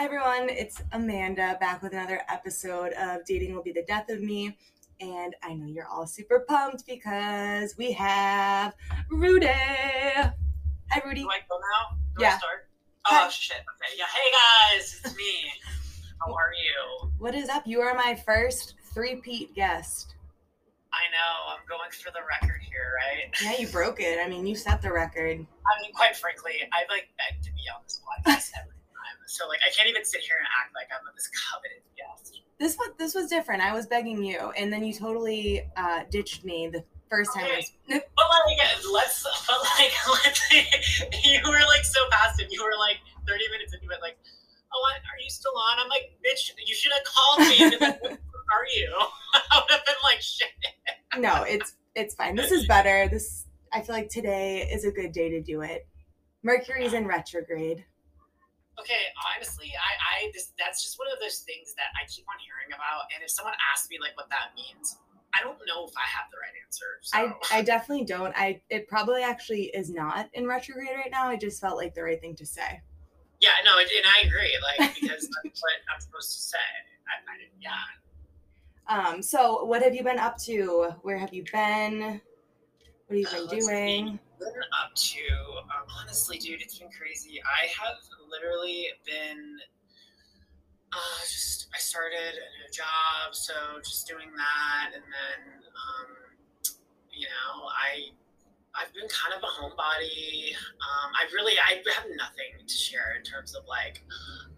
Hi everyone, it's Amanda back with another episode of Dating Will Be the Death of Me. And I know you're all super pumped because we have Rudy. Hi Rudy. Do I go now? Do Yeah. I start? Hi. Oh shit. Okay. Yeah. Hey guys, it's me. How are you? What is up? You are my first three-peat guest. I know I'm going for the record here, right? Yeah, you broke it. I mean, you set the record. I mean, quite frankly, I like beg to be on this podcast. So like, I can't even sit here and act like I'm this coveted guest. This was this was different. I was begging you, and then you totally uh, ditched me the first time. I was, But like, let's. But like, let's. you were like so passive. You were like 30 minutes into it, like, oh, what? Are you still on? I'm like, bitch, you should have called me. And been like, "Where are you? I would have been like, shit. no, it's it's fine. This is better. This I feel like today is a good day to do it. Mercury's in retrograde. Okay, honestly, I, I this that's just one of those things that I keep on hearing about. And if someone asks me like what that means, I don't know if I have the right answer. So. I I definitely don't. I it probably actually is not in retrograde right now. I just felt like the right thing to say. yeah, no, and I agree. Like because that's what I'm supposed to say. I, I, yeah. Um. So what have you been up to? Where have you been? What have you Uh, been doing? Been up to? Um, honestly, dude, it's been crazy. I have literally been uh, just I started a new job, so just doing that, and then um, you know I I've been kind of a homebody. Um, I really I have nothing to share in terms of like,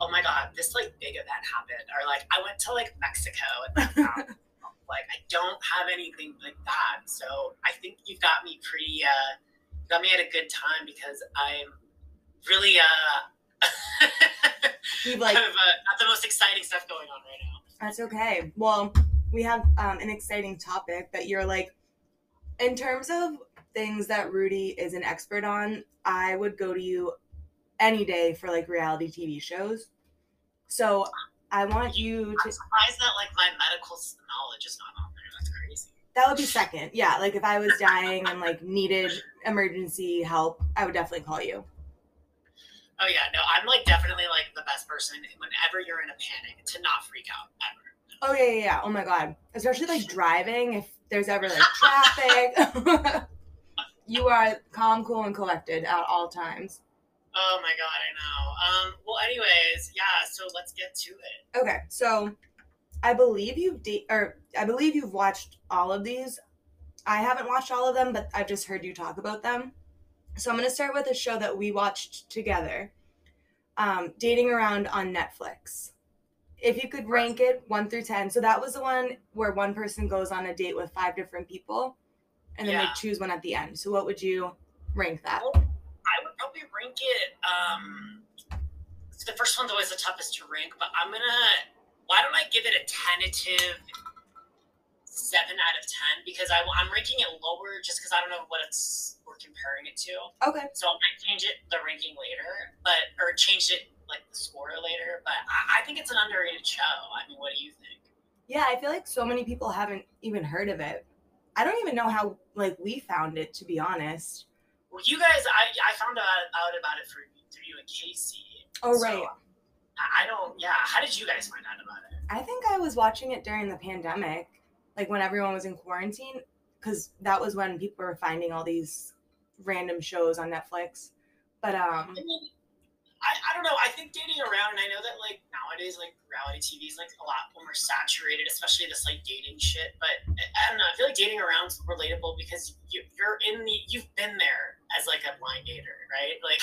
oh my god, this like big event happened, or like I went to like Mexico and like, like I don't have anything like that. So I think you've got me pretty uh got me at a good time because I'm really uh like kind of uh, got the most exciting stuff going on right now. That's okay. Well, we have um, an exciting topic that you're like, in terms of things that Rudy is an expert on, I would go to you any day for like reality TV shows. So I want you I'm to, surprised that like my medical knowledge is not on there. That's crazy. That would be second. Yeah. Like if I was dying and like needed emergency help, I would definitely call you. Oh yeah, no, I'm like definitely like the best person whenever you're in a panic to not freak out ever. Oh, yeah, yeah, yeah. Oh my God. Especially like driving, if there's ever like traffic. you are calm, cool, and collected at all times. Oh my god, I know. Um, well, anyways, yeah. So let's get to it. Okay, so I believe you've de- or I believe you've watched all of these. I haven't watched all of them, but I've just heard you talk about them. So I'm going to start with a show that we watched together, um, Dating Around on Netflix. If you could rank it one through ten, so that was the one where one person goes on a date with five different people, and then Yeah. they choose one at the end. So what would you rank that? I would probably rank it. Um, so the first one's always the toughest to rank, but I'm gonna. Why don't I give it a tentative seven out of ten? Because I, I'm ranking it lower just because I don't know what it's we're comparing it to. Okay, So I might change it the ranking later, but or change it like the score later. But I, I think it's an underrated show. I mean, what do you think? Yeah, I feel like so many people haven't even heard of it. I don't even know how like we found it to be honest. Well, you guys, I, I found out, out about it through, through you and Casey. Oh So, right. I don't. Yeah. How did you guys find out about it? I think I was watching it during the pandemic, like when everyone was in quarantine cuz that was when people were finding all these random shows on Netflix. But um I mean, I, I don't know. I think dating around, and I know that like nowadays, like reality TV is like a lot more saturated, especially this like dating shit. But I, I don't know. I feel like dating around's relatable because you, you're in the, you've been there as like a blind dater, right? Like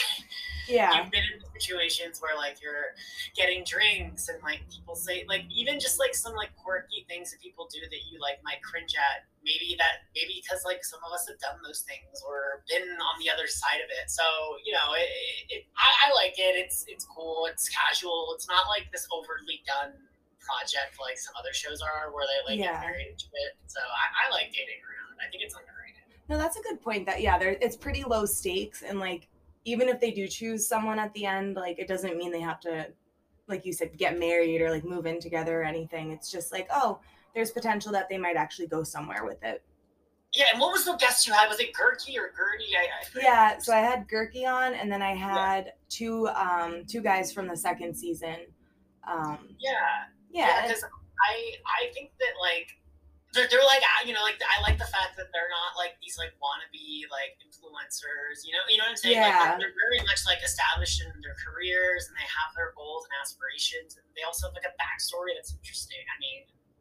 yeah. you've been in situations where like you're getting drinks and like people say like even just like some like quirky things that people do that you like might cringe at maybe that maybe because like some of us have done those things or been on the other side of it. So you know it, it, I, I like it. It's it's cool. It's casual. It's not like this overly done project like some other shows are where they like Yeah. get married into it so I, I like dating around. I think it's underrated No, that's a good point that yeah, there it's pretty low stakes and like even if they do choose someone at the end, like it doesn't mean they have to like you said get married or like move in together or anything. It's just like, oh, there's potential that they might actually go somewhere with it. yeah and what was the guest you had was it Gertie or Gertie I, I. Yeah, so I had Gurky on, and then I had two um two guys from the second season. Um, Yeah. yeah, because I I think that like they're, they're like ah, you know like I like the fact that they're not like these like wannabe like influencers you know you know what I'm saying Yeah. they're, they're very much like established in their careers and they have their goals and aspirations and they also have like a backstory that's interesting I mean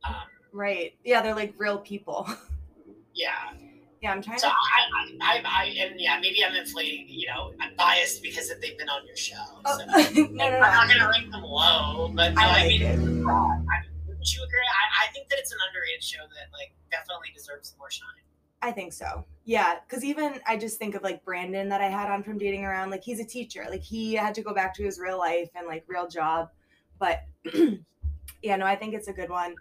um right. Yeah, they're like real people. yeah yeah, I'm trying so to. I I, I I and yeah maybe I'm inflating you know I'm biased because that they've been on your show Oh, so. no, no, I'm not gonna rank them low but no, I I, mean it. I would you agree? I, I think that it's an underrated show that like definitely deserves more shine. I think so. Yeah, because even I just think of like Brandon that I had on from dating around. Like he's a teacher. Like he had to go back to his real life and like real job. But yeah, no, I think it's a good one.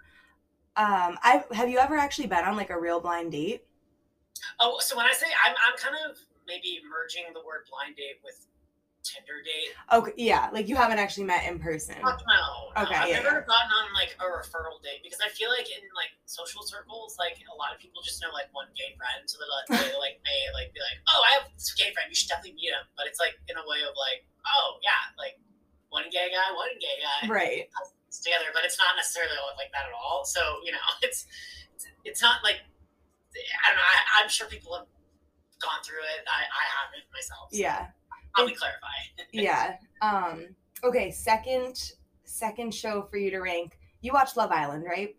Um, I have you ever actually been on like a real blind date? Oh, so when I say I'm, I'm kind of maybe merging the word blind date with Tinder date. Okay, yeah, like you haven't actually met in person. Fuck no. Okay, I've yeah, never gotten on like a referral date because I feel like in like social circles, like a lot of people just know like one gay friend, so they're like, they like may like be like, oh, I have this gay friend, you should definitely meet him. But it's like in a way of like, oh yeah, like one gay guy, one gay guy. Right. It's together, but it's not necessarily like that at all. So you know, it's it's, not like I don't know. I, I'm sure people have gone through it. I, I haven't myself. So Yeah. Probably clarify. Yeah. Um, okay, second second show for you to rank. You watch Love Island, right?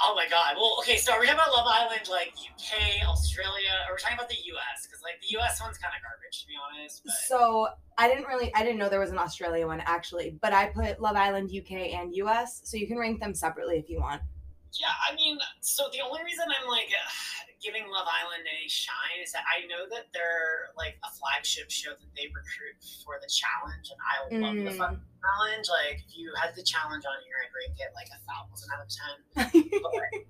Oh my god. Well, okay. So are we talking about Love Island, like UK, Australia, or are we're talking about the US? Because like the US one's kind of garbage, to be honest. But So I didn't really I didn't know there was an Australia one actually, but I put Love Island UK and US, so you can rank them separately if you want. yeah, I mean, so the only reason I'm like giving Love Island any shine is that I know that they're like a flagship show that they recruit for the challenge, and I love the Mm. fucking challenge. Like, if you had the challenge on here, I'd rank it like a thousand out of ten.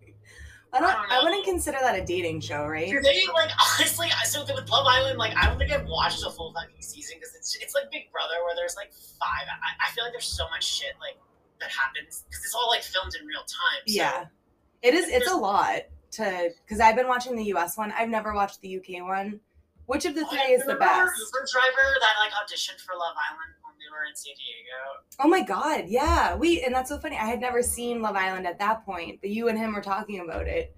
But, I don't I don't I wouldn't consider that a dating show, right? They like honestly? I- So with Love Island, like I don't think I've watched the full fucking season because it's it's like Big Brother where there's like five. I, I feel like there's so much shit like that happens because it's all like filmed in real time. So, Yeah. It is it's a lot to cuz I've been watching the US one. I've never watched the UK one. Which of the Oh, three is the best? Uber driver that like auditioned for Love Island when we were in San Diego. Oh my god, yeah. We and that's so funny. I had never seen Love Island at that point, but you and him were talking about it.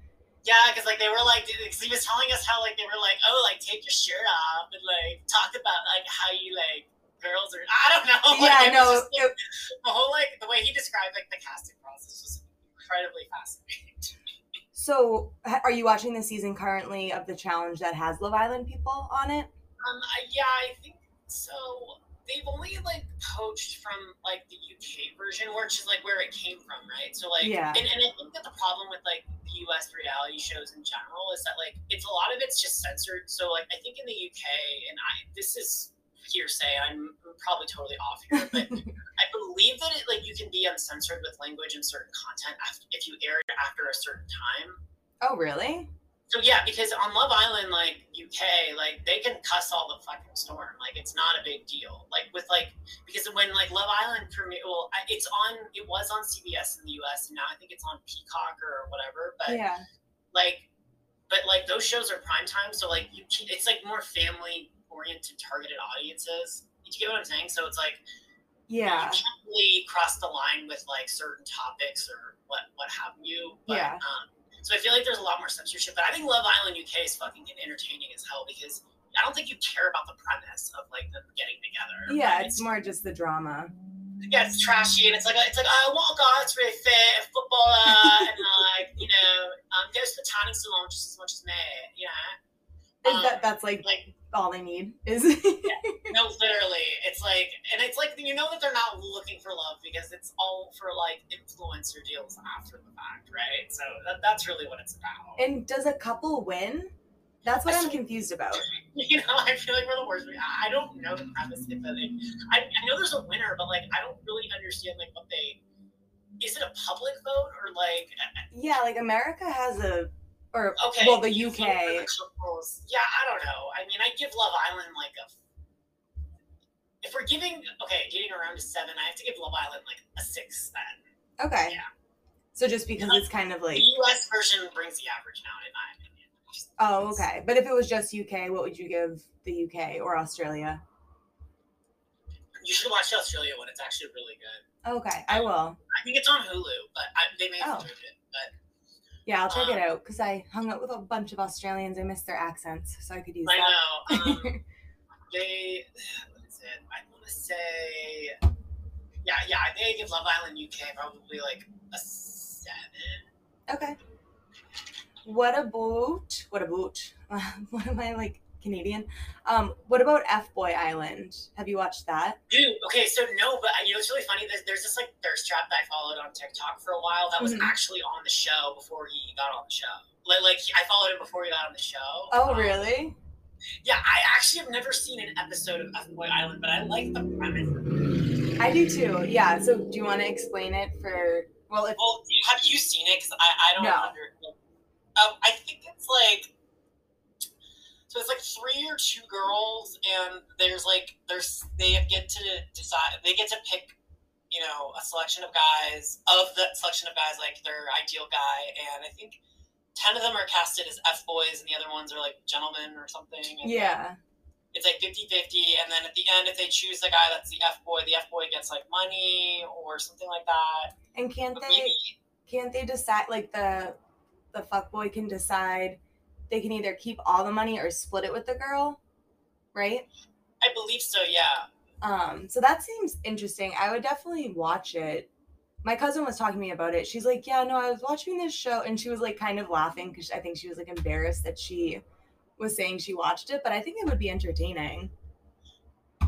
Yeah, because like they were like, because he was telling us how like they were like, oh, like take your shirt off and like talk about like how you like girls are. I don't know. Like, yeah, no. just, like, it- the whole like the way he described like the casting process was incredibly fascinating. So, are you watching the season currently of the challenge that has Love Island people on it? Um, yeah, I think so. They've only like poached from like the UK version, which is like where it came from, right? So like, Yeah. and, and I think that the problem with like the US reality shows in general is that like it's a lot of it's just censored. So like, I think in the UK, and I this is hearsay. I'm probably totally off here, but I believe that it like you can be uncensored with language and certain content after, if you air it after a certain time. Oh, really? So yeah, because on Love Island, like UK, like they can cuss all the fucking storm. Like it's not a big deal. Like with like because when like Love Island premiere, well, it's on. It was on CBS in the US, and now I think it's on Peacock or whatever. But yeah. like, but like those shows are prime time, so like you, it's like more family oriented, targeted audiences. Do you get what I'm saying? So it's like Yeah. you can't really cross the line with like certain topics or what what have you. But, Yeah. Um, so I feel like there's a lot more censorship, but I think Love Island UK is fucking entertaining as hell because I don't think you care about the premise of like them getting together. Yeah, but it's more just the drama. yeah, it's trashy and it's like it's like oh, well, God, it's really fit, a footballer, and like you know, um, goes to the tanning salon just as much as me. You know, Um, that that's like like all they need is No, literally. It's like, and it's like you know that they're not looking for love because it's all for like influencer deals after the fact, right? So that, that's really what it's about. And does a couple win? That's what I'm confused about. you know, I feel like we're the worst. I I don't know the premise if they. I, I know there's a winner, but like I don't really understand like what they. Is it a public vote or like? Yeah, like America has a or Okay, well the UK. Yeah, I don't know. I mean, I give Love Island like a. If we're giving okay, getting around to seven, I have to give Love Island like a six then. Okay. Yeah. So just because it's kind of like The US version brings the average down, in my opinion. oh okay, but if it was just UK, what would you give the UK or Australia? You should watch the Australia one. It's actually really good. Okay, I will. I think it's on Hulu, but I, they may have Oh. moved it. Yeah, I'll check it Um, out because I hung out with a bunch of Australians. I missed their accents, so I could use that. I that. know. Um, they what is it? I want to say yeah, yeah. I think I give Love Island UK probably like a seven. okay. What about what about what am I like Canadian? Um, what about F Boy Island? Have you watched that? Dude, okay, so no, but you know it's really funny. There's, there's this like thirst trap that I followed on TikTok for a while that was Mhm. actually on the show before he got on the show. Like, like I followed him before he got on the show. Oh, Um, really? Yeah, I actually have never seen an episode of F Boy Island, but I like the premise. I do too. Yeah. So, do you want to explain it for? Well, if Well, have you seen it? Because I, I don't No. under. Um, I think it's like. So it's like three or two girls, and there's like there's they get to decide they get to pick, you know, a selection of guys of the selection of guys like their ideal guy, and I think ten of them are casted as f boys, and the other ones are like gentlemen or something. And yeah, it's like 50-50 and then at the end if they choose the guy that's the f boy the f boy gets like money or something like that and can't But they? maybe Can't they decide? Like the the fuck boy can decide. They can either keep all the money or split it with the girl, right? i believe so yeah Um, so that seems interesting. I would definitely watch it. My cousin was talking to me about it. She's like, "Yeah, no, I was watching this show," and she was like, kind of laughing because I think she was like embarrassed that she was saying she watched it. But I think it would be entertaining.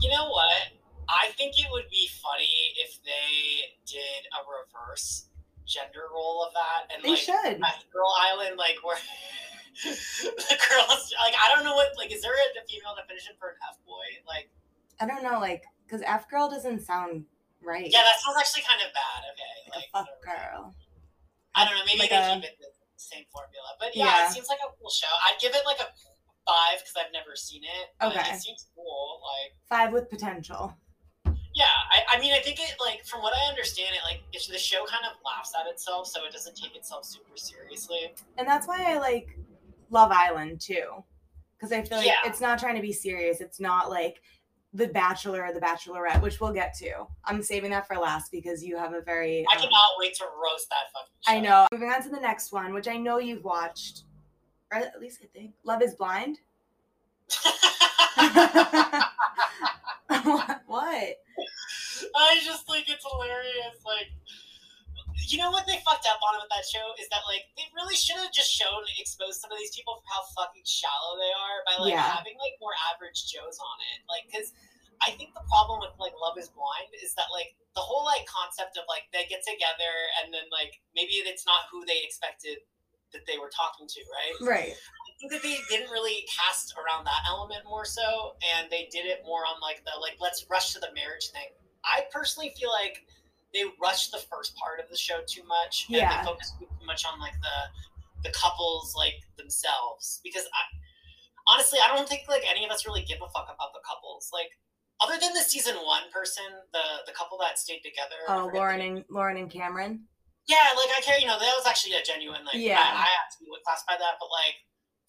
you know what i think it would be funny if they did a reverse gender role of that and They like should. Girl island like where the girls like i don't know what like is there a female definition for an f boy like I don't know, like, because F girl doesn't sound right. yeah that sounds actually kind of bad okay like, like a fuck girl. I don't know. Maybe Like they a- keep it the same formula, but yeah, Yeah. it seems like a cool show. I'd give it like a five because I've never seen it. but Okay. it seems cool. Like, Five with potential. yeah, I, I mean, I think it like from what I understand, it like it's, the show kind of laughs at itself, so it doesn't take itself super seriously. And that's why I like Love Island too. Because I feel like Yeah. it's not trying to be serious. It's not like The Bachelor or The Bachelorette, which we'll get to. I'm saving that for last because you have a very. I um, cannot wait to roast that fucking. Show. I know. Moving on to the next one, which I know you've watched, or at least I think Love Is Blind. what? I just think it's hilarious. Like, you know what they fucked up on with that show is that like they really should have just shown exposed some of these people for how fucking shallow they are by like Yeah. having like more average Joes on it. Like, because I think the problem with like Love Is Blind is that like the whole like concept of like they get together and then like maybe it's not who they expected that they were talking to, right? Right. I think that they didn't really cast around that element more so, and they did it more on like the like let's rush to the marriage thing. I personally feel like they rushed the first part of the show too much, and Yeah. they focused too much on like the the couples like themselves because I honestly I don't think like any of us really give a fuck about the couples like. Other than the season one person, the the couple that stayed together. Oh, the Lauren and Lauren and Cameron. Yeah, like I care, you know, that was actually a genuine like Yeah. I, I actually would classify that, but like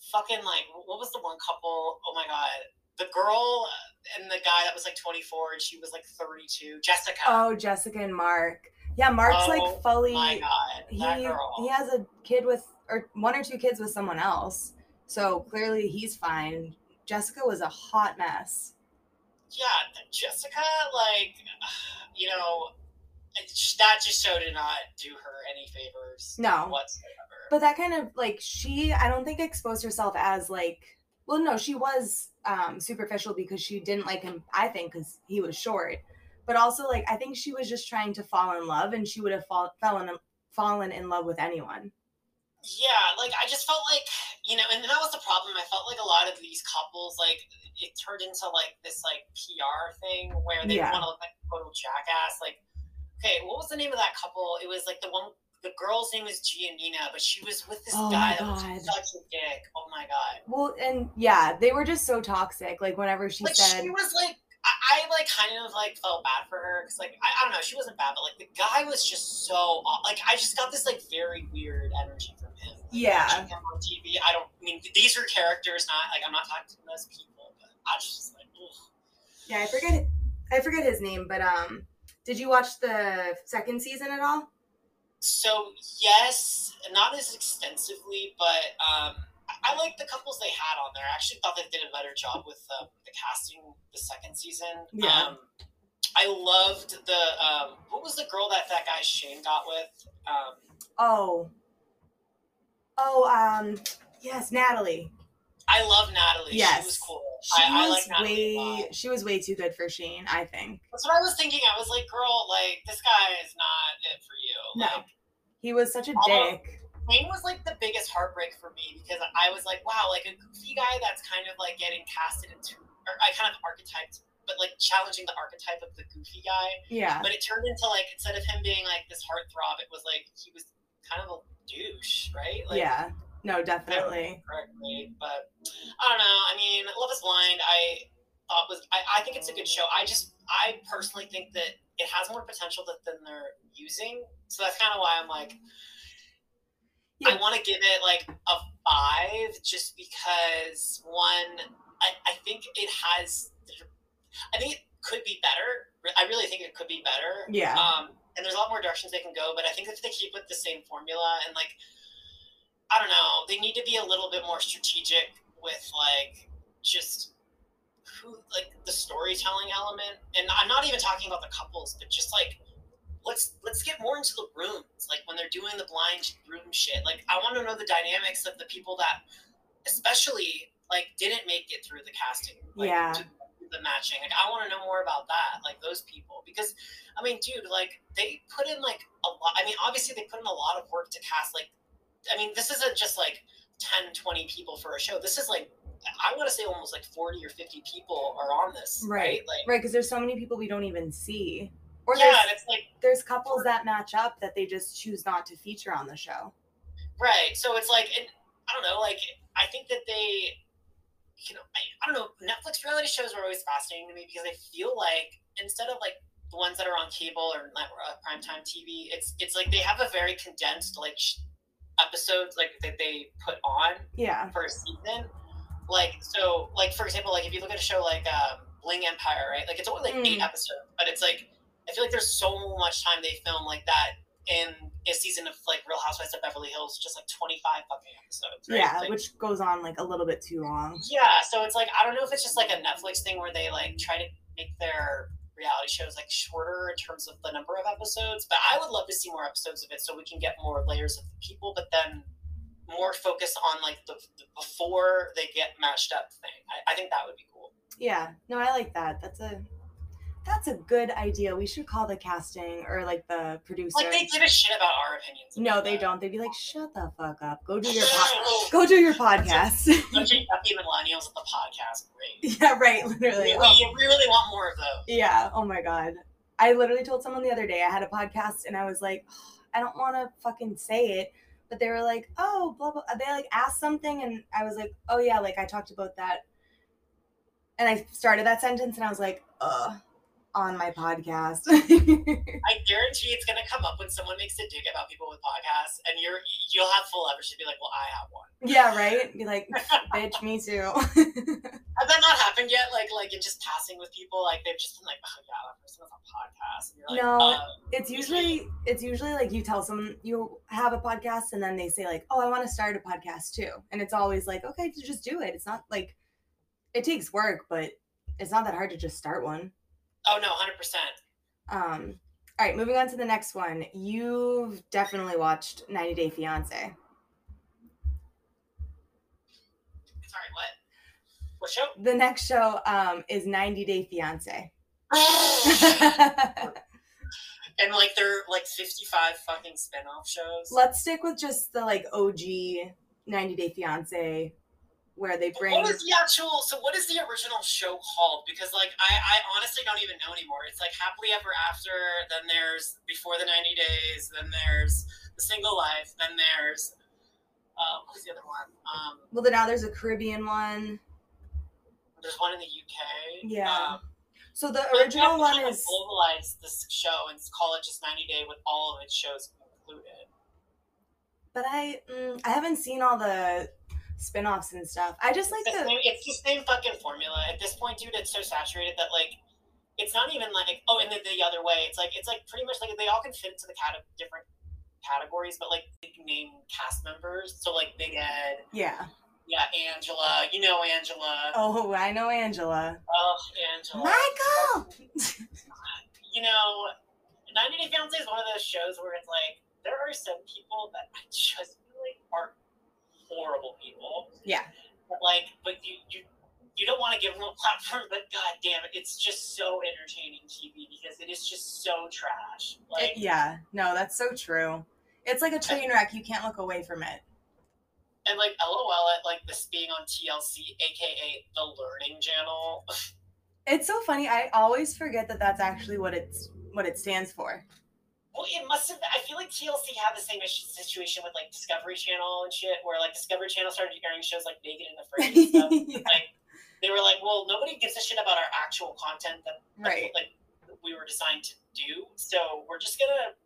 fucking like what was the one couple? Oh my god. The girl and the guy that was like 24 and she was like 32. Jessica. Oh, Jessica and Mark. Yeah, Mark's Oh, like fully. my god. he girl. he has a kid with or one or two kids with someone else, so clearly he's fine. Jessica was a hot mess. yeah, Jessica, like you know, that just show did not do her any favors. No. Whatsoever. But that kind of like she, I don't think exposed herself as like. Well, no, she was um superficial because she didn't like him. I think because he was short, but also like I think she was just trying to fall in love, and she would have fall, fallen fallen in love with anyone. Yeah, like I just felt like you know, and that was the problem. I felt like a lot of these couples, like it turned into like this like PR thing where they Yeah. want to look like a total jackass. Like, okay, what was the name of that couple? It was like the one. The girl's name was Giannina, but she was with this Oh guy that was such a dick. Oh my god! Well, and yeah, they were just so toxic. Like whenever she like said, she was like, I, I like kind of like felt bad for her because like I, I don't know, she wasn't bad, but like the guy was just so like I just got this like very weird energy from him. Like, Yeah. him on TV. I don't I mean these are characters, not like I'm not talking to those people, but I was just like, ugh. yeah, I forget I forget his name, but um, did you watch the second season at all? So yes, not as extensively, but um, I, I like the couples they had on there. I actually thought they did a better job with uh, the casting the second season. Yeah. Um, I loved the um, what was the girl that that guy Shayne got with? Um, Oh. Oh, um, yes, Natalie. I love Natalie. Yes. She was cool. She I, I like Natalie way she was way too good for Shayne, I think. That's what I was thinking. I was like, girl, like this guy is not it for you. No. Like, He was such a Although- dick. Wayne was like the biggest heartbreak for me because I was like, wow, like a goofy guy that's kind of like getting casted into, or I kind of archetyped, but like challenging the archetype of the goofy guy. Yeah. But it turned into like instead of him being like this heartthrob, it was like he was kind of a douche, right? Like, yeah. No, definitely. correctly. But I don't know. I mean, Love Is Blind. I thought was. I, I think it's a good show. I just, I personally think that it has more potential that, than they're using. So that's kind of why I'm like, I want to give it like a five, just because one, I, I think it has. I think it could be better. I really think it could be better. Yeah. Um, and there's a lot more directions they can go, but I think if they keep with the same formula and like, I don't know, they need to be a little bit more strategic with like just who like the storytelling element. And I'm not even talking about the couples, but just like let's let's get more into the rooms, like when they're doing the blind room shit. Like I want to know the dynamics of the people that, especially like didn't make it through the casting. Like, Yeah. to- the matching. Like I want to know more about that, like those people, because I mean, dude, like they put in like a lot. I mean, obviously they put in a lot of work to cast. Like, I mean, this isn't just like 10, 20 people for a show. This is like I want to say almost like forty or fifty people are on this, Right. right? Like, Right, because there's so many people we don't even see. Or yeah, there's and it's like there's couples that match up that they just choose not to feature on the show. Right. So it's like, and I don't know, like, I think that they, you know, I, I don't know, Netflix reality shows are always fascinating to me because I feel like instead of like the ones that are on cable or net- uh, primetime TV, it's it's like they have a very condensed like sh- episodes like that they put on Yeah. per season. Like so, like for example, like if you look at a show like um, Bling Empire, right? Like it's only like eight Mm. episodes, but it's like I feel like there's so much time they film like that in a season of like Real Housewives of Beverly Hills, just like 25 fucking episodes. Right? Yeah, Like, which goes on like a little bit too long. yeah. So it's like I don't know if it's just like a Netflix thing where they like try to make their reality shows like shorter in terms of the number of episodes, but I would love to see more episodes of it so we can get more layers of the people, but then more focus on like the, the before they get matched up thing. I, I think that would be cool. Yeah. No, I like that. That's a that's a good idea. We should call the casting or like the producer. Like they give a shit about our opinions. no, they that. don't. They'd be like, "Shut the fuck up. Go do your po- go do your podcast." Don't you yuppie millennials at the podcast? Great. yeah, right. Literally. we, Oh, we really want more of those. yeah. Oh my god. I literally told someone the other day I had a podcast and I was like, I don't want to fucking say it, but they were like, "Oh, blah blah." They like asked something and I was like, "Oh yeah, like I talked about that." And I started that sentence and I was like, "Uh." On my podcast. I guarantee it's gonna come up when someone makes a dig about people with podcasts, and you're you'll have full leverage to be like, "Well, I have one." yeah, right? Be like, bitch, me too. Has that not happened yet? Like, like in just passing with people, like they've just been like, "Oh yeah, that person has a podcast," and you're like, No. uh, it's usually it's usually like you tell someone you have a podcast and then they say like, "Oh, I want to start a podcast too." And it's always like, "Okay, to just do it." It's not like it takes work, but it's not that hard to just start one. "Oh no, hundred percent." Um all right, moving on to the next one. You've definitely watched 90 Day Fiance. Sorry, what? What show? The next show um is 90 Day Fiance. and like they're like fifty-five fucking spin-off shows. Let's stick with just the like OG 90 Day Fiance where they bring What is the actual? So what is the original show called? Because like I, I honestly don't even know anymore. It's like Happily Ever After. Then there's Before the Ninety Days. Then there's The Single Life. Then there's uh, what was the other one? Um, Well, then now there's a Caribbean one. there's one in the UK. Yeah. Um, So the original one is globalize this show and call it just 90 Day with all of its shows included. But I mm, I haven't seen all the spin-offs and stuff. I just like It's the the same, it's the same fucking formula. At this point, dude, it's so saturated that like it's not even like oh, and then the other way. It's like it's like pretty much like they all can fit into the cat different categories, but like big name cast members. So like Big Ed, Yeah. yeah, Angela. You know Angela. Oh, I know Angela. Oh, Angela. Michael. you know, 90 Day Fiance is one of those shows where it's like there are some people that I just feel like are horrible people. Yeah. But like, but you you you don't want to give them a platform, but god damn it, it's just so entertaining TV because it is just so trash. Like, yeah. No, that's so true. It's like a train wreck. You can't look away from it. and like LOL at like this being on TLC, aka the Learning Channel. It's so funny. I always forget that that's actually what it's what it stands for. Well, it must have. I feel like TLC had the same situation with like Discovery Channel and shit, where like Discovery Channel started airing shows like Naked and Afraid and stuff. Yeah, like they were like, well, nobody gives a shit about our actual content that Right. like we were designed to do. So we're just gonna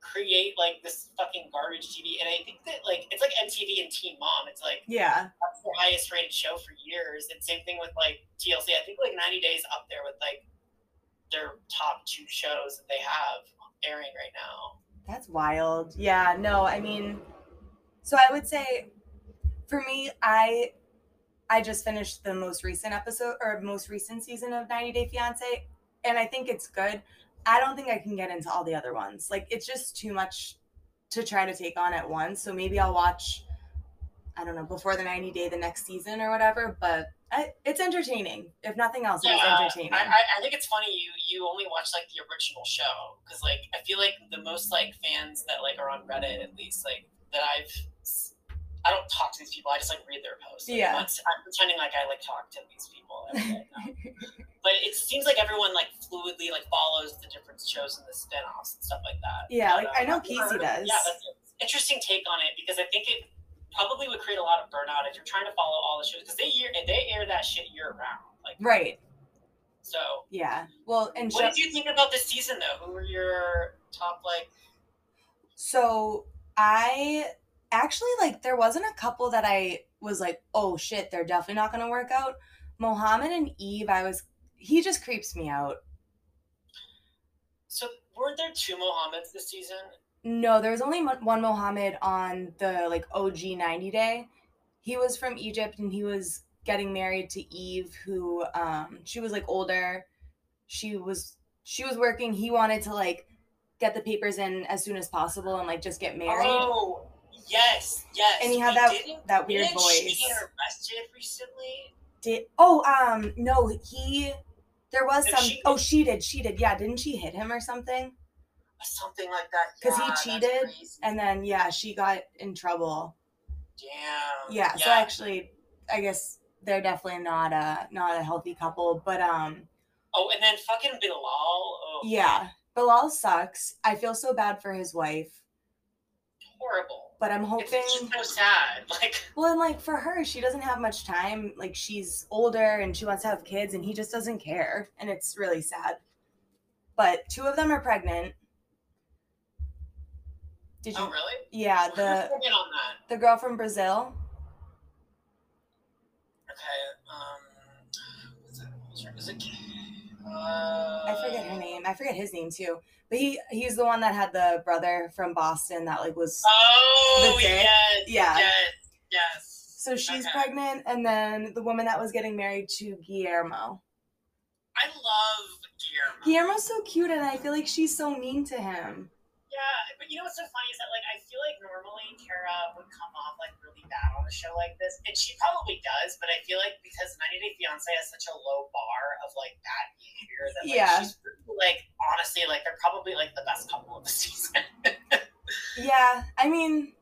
create like this fucking garbage TV. And I think that like it's like MTV and Teen Mom. It's like Yeah. that's the highest rated show for years. And same thing with like TLC. I think like 90 Days up there with like their top two shows that they have airing right now. That's wild. Yeah, no, I mean so I would say for me, I I just finished the most recent episode or most recent season of 90 Day Fiance and I think it's good. I don't think I can get into all the other ones. Like it's just too much to try to take on at once. So maybe I'll watch I don't know, before the 90 day the next season or whatever, but I, it's entertaining. If nothing else, it's entertaining. I, I, think it's funny you you only watch like the original show because like I feel like the most like fans that like are on Reddit at least like that I've I don't talk to these people I just like read their posts. Like, Yeah. I'm, pretending like I like talk to these people. every day now. but it seems like everyone like fluidly like follows the different shows and the spin-offs and stuff like that. Yeah, But, like, uh, I know Casey does. Yeah, that's an interesting take on it because I think it probably would create a lot of burnout if you're trying to follow all the shows because they year they air that shit year round. Like right. so. Yeah. Well, and What show- did you think about this season though? Who were your top like? So I actually like there wasn't a couple that I was like, oh shit, they're definitely not gonna work out. Mohammed and Eve, I was he just creeps me out. So weren't there two Mohammeds this season? No, there was only one Mohammed on the like OG 90 day. He was from Egypt and he was getting married to Eve, who um she was like older. She was she was working. He wanted to like get the papers in as soon as possible and like just get married. Oh, yes, yes. And he had that- that weird didn't she voice. get arrested recently? Did oh um no he there was some she- oh she did she did yeah didn't she hit him or something Something like that. 'Cause he Yeah, that's cheated, and then yeah she got in trouble Damn. yeah, so actually I guess they're definitely not a not a healthy couple but um Oh, and then fucking Bilal. Oh, yeah Bilal sucks I feel so bad for his wife horrible. but I'm hoping it's just so sad. Like, well and like for her she doesn't have much time like she's older and she wants to have kids and he just doesn't care and it's really sad but two of them are pregnant did you oh really? Yeah, the on that? the girl from Brazil. Okay. Um. What's it? what's her- Is it? Uh, I forget her name. I forget his name too. But he he's the one that had the brother from Boston that like was Oh yes, Yeah. yes, yes. so she's okay. pregnant and then the woman that was getting married to Guillermo. I love Guillermo. Guillermo's so cute and I feel like she's so mean to him. Yeah, but you know what's so funny is that like I feel like normally Kara would come off like really bad on a show like this, and she probably does. But I feel like because 90 Day Fiance has such a low bar of like bad behavior that like Yeah. she's like honestly like they're probably like the best couple of the season. Yeah, I mean,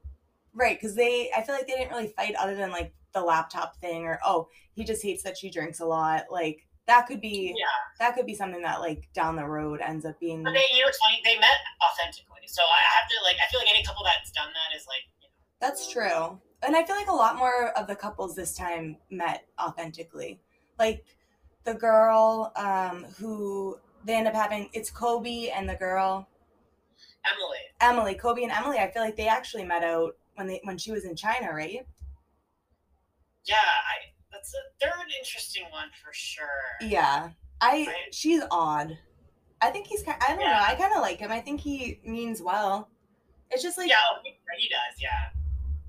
right, because they I feel like they didn't really fight other than like the laptop thing or oh he just hates that she drinks a lot. Like that could be yeah, that could be something that like down the road ends up being but they you know it's funny they met authentically, so I have to like I feel like any couple that's done that is like you know That's true. And I feel like a lot more of the couples this time met authentically. Like the girl um, who they end up having, it's Kobe and the girl, Emily. Emily. Kobe and Emily, I feel like they actually met out when they when she was in China, right? Yeah, I that's a they're an interesting one for sure. Yeah. I Right. she's odd. I think he's kind. I don't know. I kind of like him. I think he means well. It's just like yeah, oh, he, does. Yeah.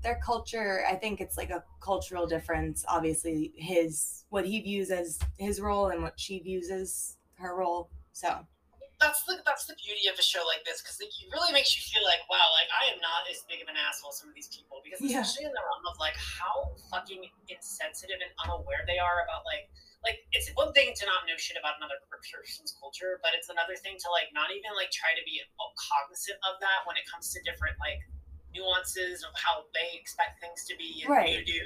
their culture. I think it's like a cultural difference. Obviously, his what he views as his role and what she views as her role. So That's the that's the beauty of a show like this because it really makes you feel like wow, like I am not as big of an asshole as some of these people because Yeah. especially in the realm of like how fucking insensitive and unaware they are about like like it's one thing to not know shit about another person's culture, but it's another thing to like not even like try to be cognizant of that when it comes to different like nuances of how they expect things to be and Right. you do.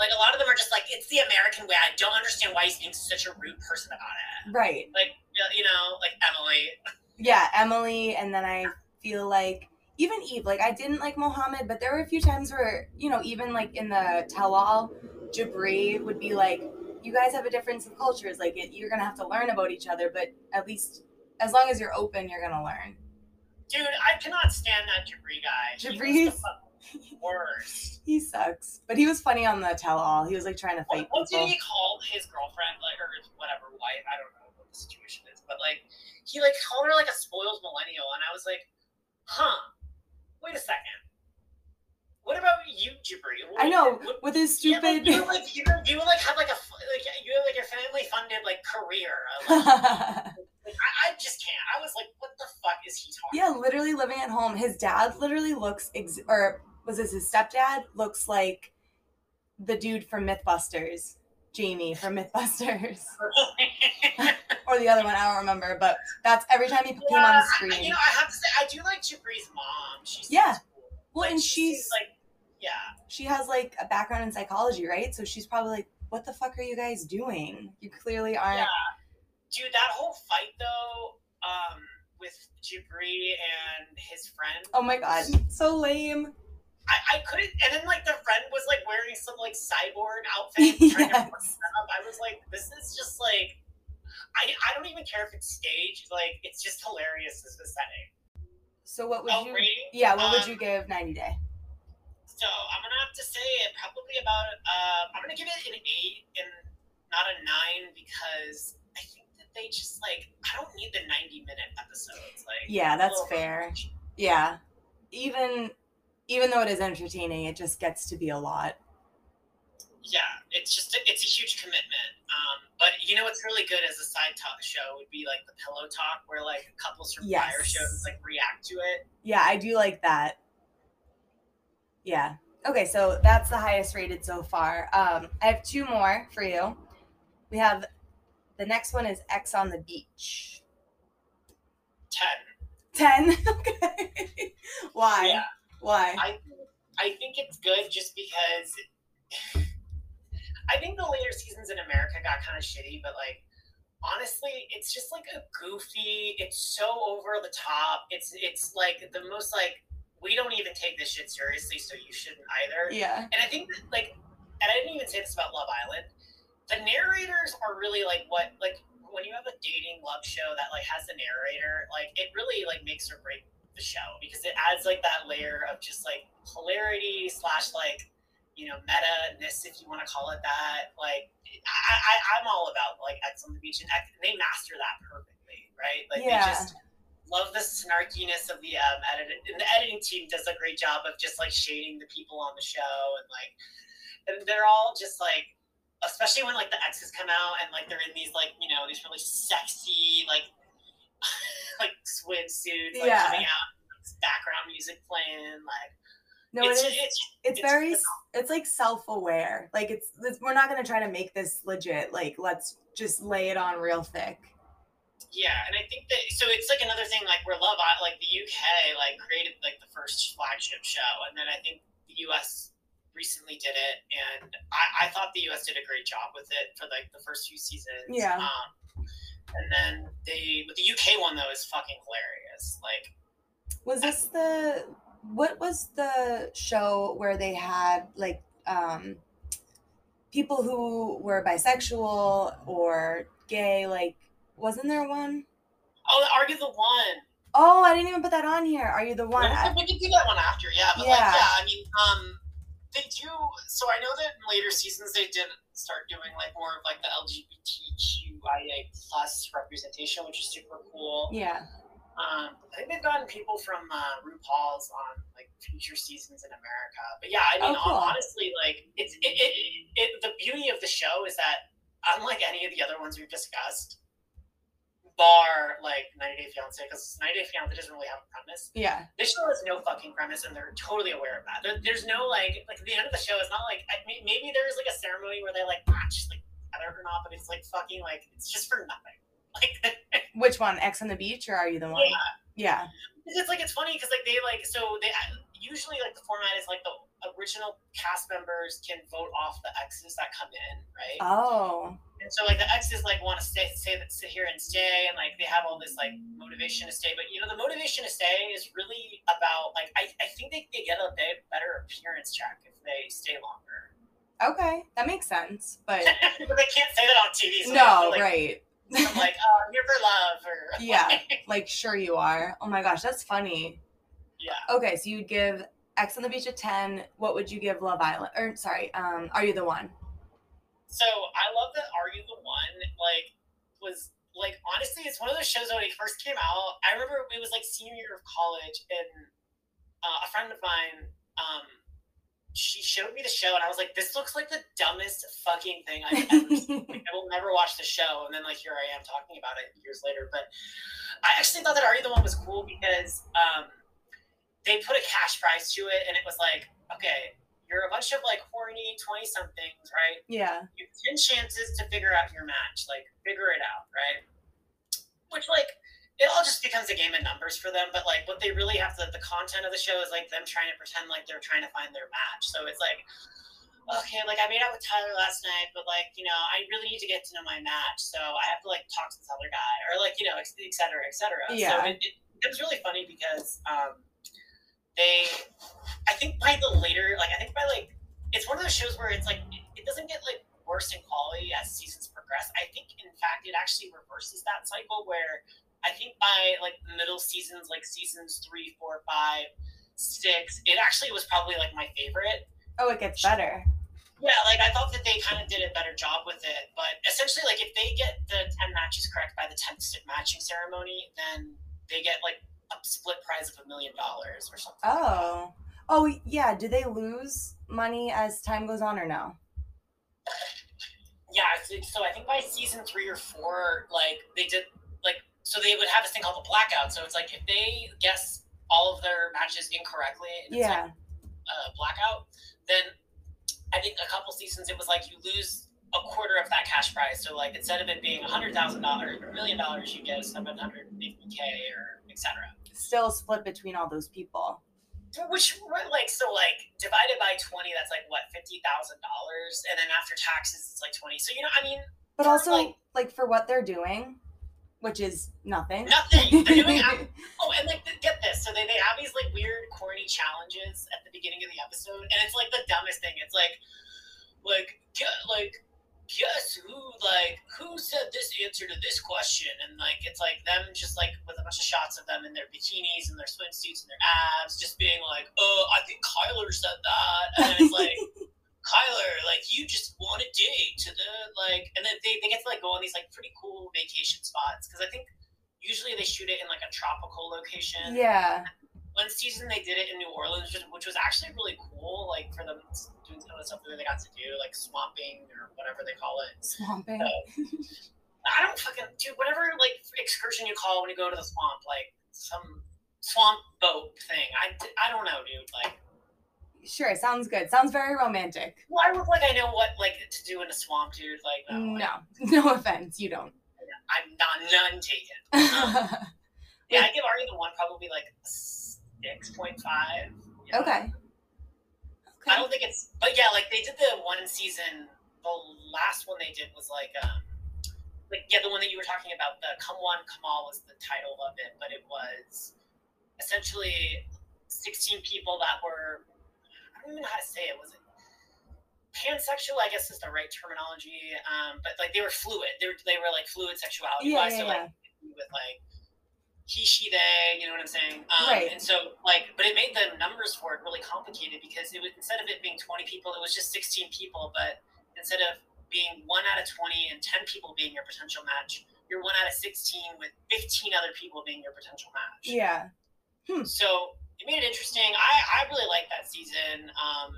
Like a lot of them are just like it's the American way. I don't understand why he's being such a rude person about it. right, Like you know, like Emily. yeah, Emily, and then I feel like even Eve. Like I didn't like Mohammed, but there were a few times where you know, even like in the tell-all, Jibri would be like, "You guys have a difference of cultures. Like it, you're gonna have to learn about each other, but at least." As long as you're open, you're gonna learn. Dude, I cannot stand that Jibri guy. He Jibri's- the worst. He sucks, but he was funny on the tell-all. He was like trying to fight what did he call his girlfriend, like, or whatever wife? I don't know what the situation is, but like, he like called her like a spoiled millennial, and I was like, huh? Wait a second. What about you, Jibri? I know What- with his yeah, like, stupid. you like you, you like have like a like you have like your family funded like career. Like, yeah, I, I just can't. I was like, what the fuck is he talking? Yeah, literally living at home. His dad literally looks, ex- or was this his stepdad? Looks like the dude from MythBusters, Jamie from MythBusters, or the other one. I don't remember, but that's every time he came on the screen. I, you know, I have to say, I do like Jibri's mom. She's Yeah. cool. well, Like, and she she's like, yeah, she has like a background in psychology, right? So she's probably like, "What the fuck are you guys doing? You clearly aren't." Yeah. dude, that whole fight though, um, with Jibri and his friend, Oh my god, so lame. I, I couldn't. And then like the friend was like wearing some like cyborg outfit, trying Yes. them up. I was like, this is just like, I I don't even care if it's staged. Like, it's just hilarious as the setting. So what would Oh, you? rating? Yeah, what would Um, you give 90 Day? So I'm gonna have to say it probably about. Uh, I'm gonna give it an eight and not a nine because I think that they just like I don't need the 90 minute episodes. Like Yeah, that's fair. much. Yeah, even even though it is entertaining, it just gets to be a lot. Yeah, it's just a, it's a huge commitment. Um, but you know what's really good as a side talk show would be like the pillow talk, where like couples from prior shows like react to it. Yeah, I do like that. Yeah. Okay, so that's the highest rated so far. Um, I have two more for you. We have the next one is Ex on the Beach. Ten. 10. okay. Why? Yeah. Why? I I think it's good just because I think the later seasons in America got kind of shitty, but like honestly, it's just like a goofy. It's so over the top. It's it's like the most like we don't even take this shit seriously, so you shouldn't either. yeah. And I think that, like, and I didn't even say this about Love Island. The narrators are really like what like when you have a dating love show that like has a narrator, like it really like makes or break the show because it adds like that layer of just like hilarity slash like you know meta-ness if you want to call it that. Like I, I I'm all about like Ex on the beach and X, they master that perfectly, right? Like Yeah. they just love the snarkiness of the um edit and the editing team does a great job of just like shading the people on the show and like and they're all just like especially when like the exes come out and like they're in these like you know these really sexy like like swimsuits like Yeah. coming out background music playing like No, it's, it is. it's It's it's very. s- It's like self-aware. Like it's. it's- We're not gonna try to make this legit. Like let's just lay it on real thick. Yeah, and I think that so it's like another thing like where Love like the UK like created like the first flagship show, and then I think the US recently did it, and I, I thought the US did a great job with it for like the first few seasons. Yeah. Um, and then they but the UK one though is fucking hilarious. Like Was this the what was the show where they had like um people who were bisexual or gay like wasn't there one? oh, Are You the One? Oh, I didn't even put that on here. Are you the one? We can, we can do that one after, yeah. But Yeah. like, yeah, I mean, um, they do. So I know that in later seasons they did start doing like more of like the LGBTQIA plus representation, which is super cool. Yeah. Um, I think they've gotten people from uh, RuPaul's on like future seasons in America. But yeah, I mean, Oh, cool. honestly, like it's it, it, it, the beauty of the show is that unlike any of the other ones we've discussed, bar like 90 Day Fiance, because 90 Day Fiance doesn't really have a premise. Yeah. This show has no fucking premise, and they're totally aware of that. There, there's no like like the end of the show is not like I maybe there's like a ceremony where they like match like together or not, but it's like fucking like it's just for nothing. Like Which one? Ex on the beach or are you the one? Yeah. Yeah. it's like it's funny because like they like so they uh, usually like the format is like the original cast members can vote off the exes that come in, right? Oh. And so like the exes like want to stay, say that sit here and stay, and like they have all this like motivation to stay. But you know the motivation to stay is really about like I, I think they, they get a better appearance check if they stay longer. Okay. That makes sense. But but they can't say that on TV. So no, like, right. I'm like, oh, I'm here for love, or Yeah. Like sure you are. Oh my gosh, that's funny. yeah. Okay, so you'd give Ex on the beach a ten. What would you give Love Island? Or sorry, um, Are You the One? So I love that Are You the One? Like was like honestly, it's one of those shows when it first came out. I remember it was like senior year of college, and uh, a friend of mine, um, she showed me the show, and I was like, "This looks like the dumbest fucking thing I've ever seen." Like, I will never watch the show, and then like here I am talking about it years later. But I actually thought that Are You the One was cool because um, they put a cash prize to it, and it was like, okay, you're a bunch of like horny twenty somethings, right? yeah. you have 10 chances to figure out your match like figure it out right which like it all just becomes a game of numbers for them but like what they really have to the content of the show is like them trying to pretend like they're trying to find their match so it's like okay like i made out with tyler last night but like you know i really need to get to know my match so i have to like talk to this other guy or like you know et et cetera et cetera Yeah. so it, it, it was really funny because um they i think by the later like i think by like it's one of those shows where it's like it, it doesn't get like worse in quality as seasons progress. I think, in fact, it actually reverses that cycle where I think by like middle seasons, like seasons three, four, five, six, it actually was probably like my favorite. Oh, it gets better. Yeah, like I thought that they kind of did a better job with it. But essentially, like if they get the 10 matches correct by the 10th matching ceremony, then they get like a split prize of a million dollars or something. like that. Oh. Oh yeah. Do they lose money as time goes on or no? Yeah, so, so I think by season three or four, like they did, like so they would have this thing called a blackout. So it's like if they guess all of their matches incorrectly, and Yeah. like a blackout, then I think a couple seasons it was like you lose a quarter of that cash prize. So like instead of it being a hundred thousand dollars or a million dollars, you get seven hundred fifty k or etc. Still split between all those people. Which like so like divided by twenty, that's like what fifty thousand dollars, and then after taxes, it's like twenty. So you know, I mean, But For, also, like- like, for what they're doing, which is nothing. nothing. They're doing Oh, and like, get this. So they, they have these like weird, corny challenges at the beginning of the episode, and it's like the dumbest thing. It's like, like, get, like, guess who, like, who said this answer to this question? And like, it's like them just like with a bunch of shots of them in their bikinis and their swimsuits and their abs, just being like, oh, I think Kyler said that, and it's like. Kyler, like you just want a date to the like, and then they, they get to like go on these like pretty cool vacation spots because I think usually they shoot it in like a tropical location. yeah. One season they did it in New Orleans, which- which was actually really cool, like for them doing some of the that they got to do, like swamping or whatever they call it. Swamping. I don't fucking do whatever like excursion you call when you go to the swamp, like some swamp boat thing. I, I don't know, dude. Like, Sure, sounds good. Sounds very romantic. well, I look like I know what like to do in a swamp, dude. Like, no, No, no offense, you don't. I'm not none taken. Um, Yeah, I give Ari the one probably like six point five. okay. I don't think it's, but yeah, like they did the one season. The last one they did was like, um, like yeah, the one that you were talking about. The Come One, Come All was the title of it, but it was essentially sixteen people that were. I don't even know how to say it. Was it pansexual? I guess is the right terminology. Um, but like they were fluid. They were they were like fluid sexuality Yeah, wise. yeah, so like with like he, she, they, you know what I'm saying? Um, Right. And so, like, but it made the numbers for it really complicated because it was instead of it being 20 people, it was just 16 people. But instead of being one out of 20 and 10 people being your potential match, you're one out of 16 with 15 other people being your potential match. Yeah. So it made it interesting. I, I really like that season. Um,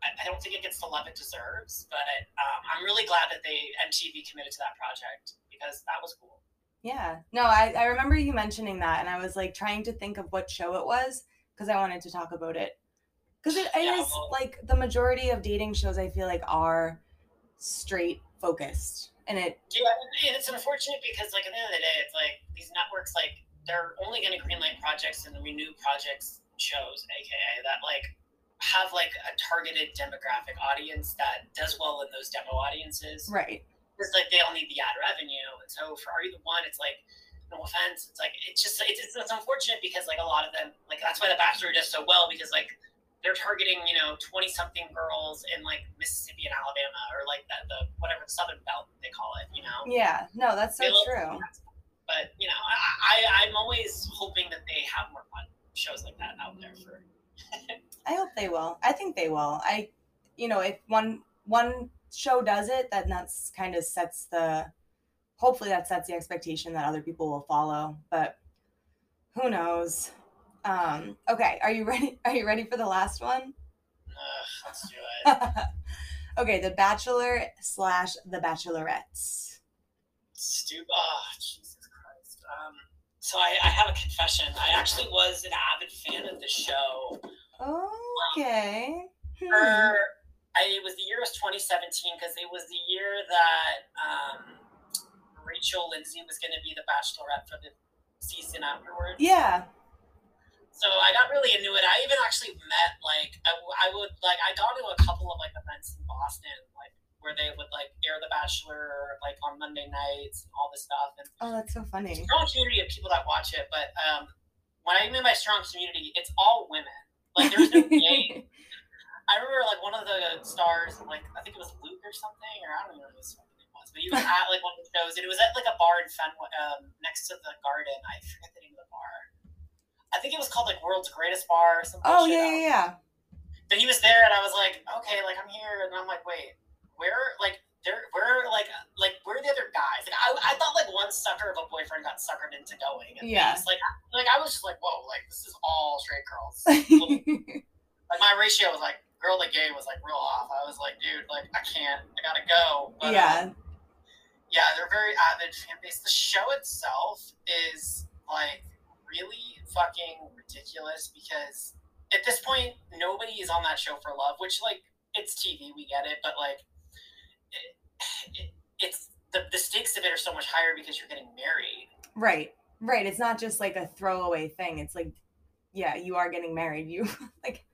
I, I don't think it gets the love it deserves, but um, I'm really glad that they MTV committed to that project because that was cool. Yeah. No, I, I remember you mentioning that, and I was like trying to think of what show it was because I wanted to talk about it. Because it, it Yeah, is well- like the majority of dating shows, I feel like, are straight focused. And it, Yeah, it's unfortunate because, like, at the end of the day, it's like these networks, like, they're only going to greenlight projects and renew projects shows, aka that, like, have like a targeted demographic audience that does well in those demo audiences. right. Because like they all need the ad revenue, and so for Are You the One, it's like, no offense, it's like it's just it's, it's, it's unfortunate because like a lot of them, like that's why The Bachelor does so well because like they're targeting you know twenty something girls in like Mississippi and Alabama or like the, the whatever the Southern Belt they call it, you know. Yeah. No, that's so true. But you know, I, I I'm always hoping that they have more fun shows like that out there for. I hope they will. I think they will. I, you know, if one one show does it, then that's kind of sets the. Hopefully, that sets the expectation that other people will follow. But who knows? Um, okay, are you ready? Are you ready for the last one? Uh, let's do it. okay, The Bachelor slash The Bachelorettes. Stupid. Oh, Jesus Christ. Um, so I, I have a confession. I actually was an avid fan of the show. Okay. For I, it was the year was 2017 because it was the year that um, Rachel Lindsay was going to be the Bachelorette for the season afterwards. Yeah. So I got really into it. I even actually met like I would like I got to a couple of like events in Boston like where they would like air The Bachelor like on Monday nights and all this stuff and Oh, that's so funny. strong community of people that watch it. But um, when I mean by strong community, it's all women. Like there's no gay. I remember like one of the stars, like I think it was Luke or something, or I don't even know who his fucking name was, but he was at like one of the shows, and it was at like a bar in Fenway, um, next to the garden. I forget the name of the bar. I think it was called like World's Greatest Bar or something. Oh yeah, yeah, yeah. But he was there, and I was like, okay, like I'm here, and I'm like, wait, where, like, there, where, like, like, where are the other guys? Like, I, I thought like one sucker of a boyfriend got suckered into going. And Yeah. Like, like I was just like, whoa, like this is all straight girls. like my ratio was like girl to gay was like real off. I was like, dude, like I can't, I gotta go. But, um, yeah. yeah, they're very avid fan base. The show itself is like really fucking ridiculous because at this point nobody is on that show for love, which like it's TV, we get it, but like it, it, it's the, the stakes of it are so much higher because you're getting married. Right. Right. It's not just like a throwaway thing. It's like, yeah, you are getting married. You like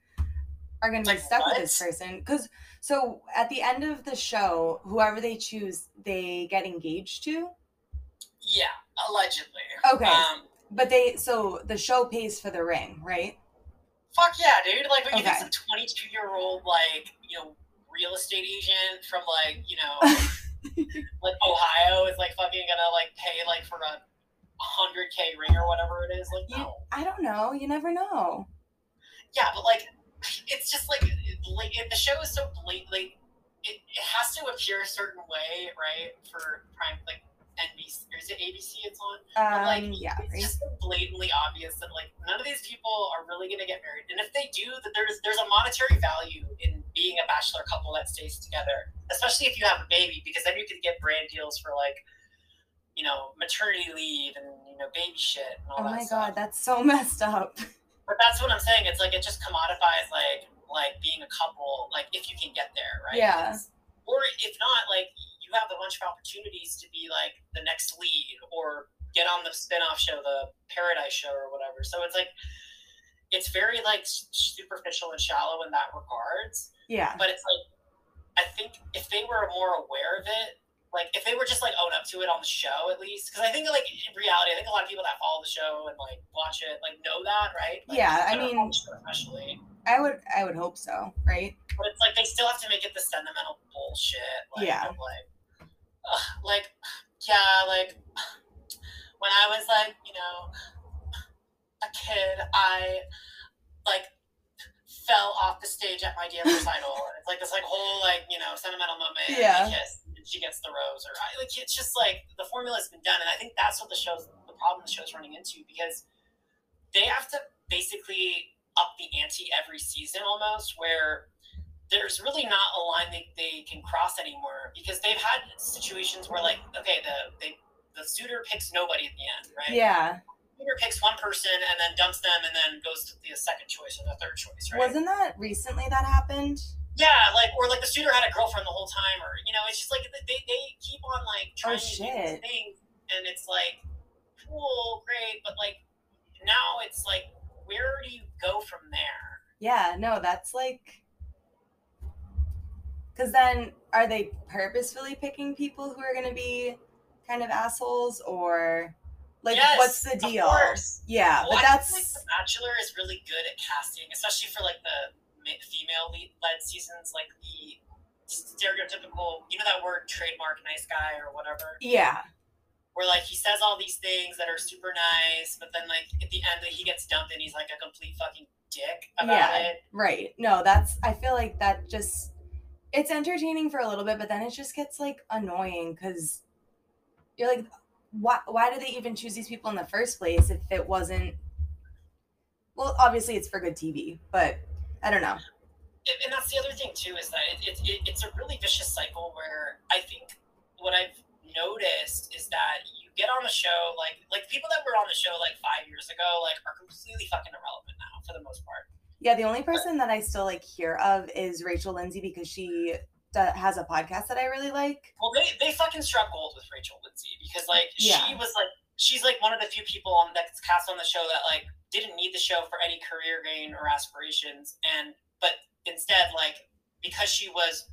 are going to be Like, stuck with this person. Because so at the end of the show, whoever they choose, they get engaged to. Yeah, allegedly. Okay. Um, But they so the show pays for the ring, right? Fuck yeah, dude! Like, when you Okay. get some twenty-two-year-old like you know real estate agent from like you know like Ohio is like fucking gonna like pay like for a hundred k ring or whatever it is. Like, You, no, I don't know. You never know. yeah, but like it's just like, like the show is so blatantly. It, it has to appear a certain way, right? For prime like NBC or is it ABC? It's on. But, like, Um, yeah. it's Right? just so blatantly obvious that like none of these people are really gonna get married, and if they do, that there's there's a monetary value in being a bachelor couple that stays together, especially if you have a baby, because then you can get brand deals for like, you know, maternity leave and you know baby shit and all Oh that my stuff. god, that's so messed up. But that's what I'm saying. It's like it just commodifies like like being a couple, like if you can get there, right? Yeah. Or if not, like you have a bunch of opportunities to be like the next lead or get on the spin-off show, the Paradise show or whatever. So it's like it's very like superficial and shallow in that regards. Yeah. But it's like I think if they were more aware of it, like if they were just like own up to it on the show at least, because I think like in reality, I think a lot of people that follow the show and like watch it like know that, right? Like, Yeah, I mean- on the show especially. I would I would hope so, right? But it's like they still have to make it the sentimental bullshit. Like, Yeah. of, like, like, yeah, like when I was like, you know, a kid, I like fell off the stage at my dance recital. And it's like this like whole like you know sentimental moment. Yeah. kiss, she gets the rose, or I, like it's just like the formula's been done, and I think that's what the show's the problem the show's running into because they have to basically up the ante every season almost where there's really not a line they, they can cross anymore because they've had situations where like okay the they the suitor picks nobody at the end right Yeah. suitor picks one person and then dumps them and then goes to the second choice or the third choice, right? Wasn't that recently that happened? Yeah, like or like the suitor had a girlfriend the whole time, or you know, it's just like they, they keep on like oh, trying to do Oh, these things, and it's like cool, great, but like now it's like where do you go from there? Yeah, no, that's like. Because then, are they purposefully picking people who are going to be kind of assholes, or like Yes, what's the of deal? course. Yeah, Well, but I that's like The Bachelor is really good at casting, especially for like the female lead led seasons, like the stereotypical, you know, that word trademark nice guy or whatever. yeah, where like he says all these things that are super nice, but then like at the end he gets dumped and he's like a complete fucking dick about Yeah. it. right. No, that's. I feel like that just. It's entertaining for a little bit, but then it just gets like annoying because you're like, why? Why did they even choose these people in the first place if it wasn't? Well, obviously it's for good TV, but I don't know. And, that's the other thing too is that it, it, it, it's a really vicious cycle where I think what I've noticed is that you get on the show like like people that were on the show like five years ago like are completely fucking irrelevant now for the most part. Yeah, the only person that I still like hear of is Rachel Lindsay because she has a podcast that I really like. Well, they they fucking struck gold with Rachel Lindsay because like she was like she's like one of the few people on that's cast on the show that like didn't need the show for any career gain or aspirations, and but instead like because she was,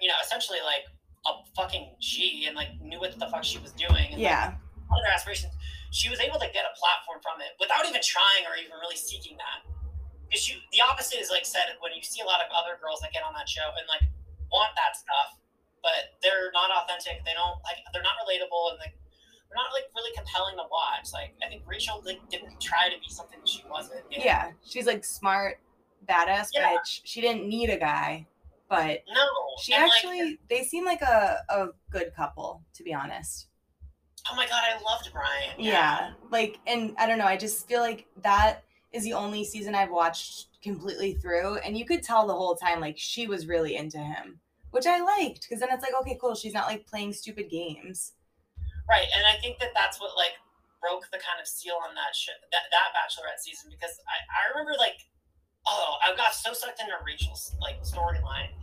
you know, essentially like a fucking G and like knew what the fuck she was doing. And, like, Yeah, other aspirations, she was able to get a platform from it without even trying or even really seeking that. Because you, the opposite is like said when you see a lot of other girls that get on that show and like want that stuff, but they're not authentic. They don't like they're not relatable and like not like really compelling to watch. Like I think Rachel like didn't try to be something she wasn't. you know? yeah. She's like smart, badass Yeah. bitch. She didn't need a guy, but No. she and, like, actually they seem like a, a good couple, to be honest. oh my god, I loved Bryan. Yeah. Like and I don't know, I just feel like that is the only season I've watched completely through and you could tell the whole time like she was really into him, which I liked because then it's like okay, cool, she's not like playing stupid games. Right, and I think that that's what like broke the kind of seal on that show, that that Bachelorette season because I, I remember like, oh, I got so sucked into Rachel's like storyline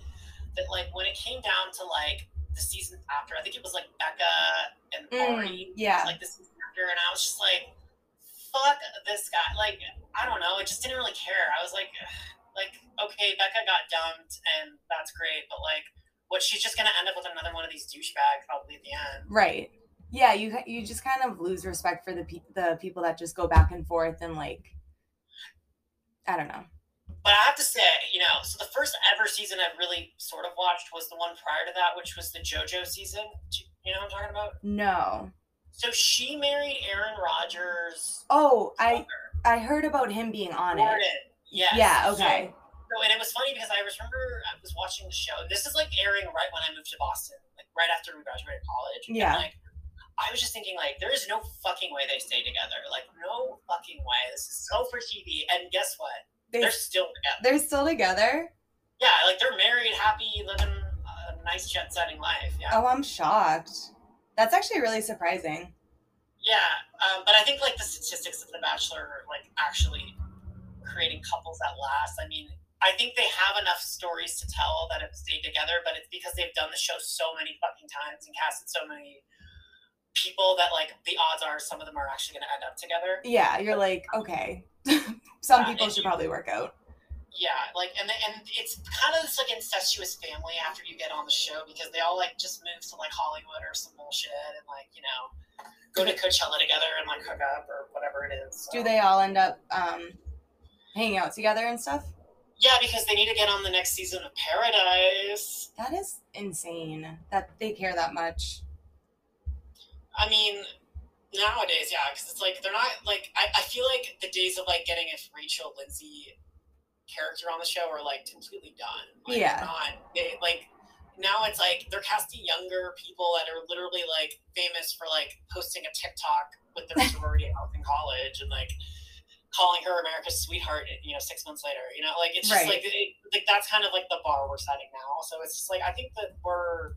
that like when it came down to like the season after, I think it was like Becca and Mm, Ari, yeah. like the season after, and I was just like, fuck this guy. Like I don't know, I just didn't really care. I was like, like okay, Becca got dumped, and that's great, but like. What she's just gonna end up with another one of these douchebags probably at the end. Right. Yeah, you you just kind of lose respect for the pe- the people that just go back and forth and like I don't know. But I have to say, you know, so the first ever season I really sort of watched was the one prior to that, which was the JoJo season. You- know what I'm talking about? No. So she married Aaron Rodgers. Oh, I I heard about him being on it. Gordon. Yes. Yeah, So- okay. So, and it was funny because I remember I was watching the show. This is like airing right when I moved to Boston, like right after we graduated college. And, Yeah. like, I was just thinking, like, there is no fucking way they stay together. Like, no fucking way. This is so for TV. And guess what? They, They're still together. they're still together? Yeah, like they're married, happy, living a nice jet setting life. Yeah. Oh, I'm shocked. That's actually really surprising. Yeah, um, but I think like the statistics of The Bachelor are like actually creating couples that last. I mean, I think they have enough stories to tell that have stayed together, but it's because they've done the show so many fucking times and casted so many people that like the odds are some of them are actually going to end up together. Yeah, you're like, okay. Some Yeah, people should you- probably work out. Yeah, like and and it's kind of this like incestuous family after you get on the show because they all like just move to like Hollywood or some bullshit and like you know go to Coachella together and like hook up or whatever it is. Do they all end up um hanging out together and stuff? Yeah, because they need to get on the next season of Paradise. That is insane that they care that much. I mean, nowadays, yeah, because it's like they're not like I, I feel like the days of like getting a Rachel Lindsay character on the show are like completely done. Like, Yeah. Not they, like now it's like they're casting younger people that are literally like famous for like posting a TikTok with their sorority house in college and like calling her America's sweetheart. You know, six months later. You know, like it's just Right. like it, like that's kind of like the bar we're setting now. So it's just like I think that we're.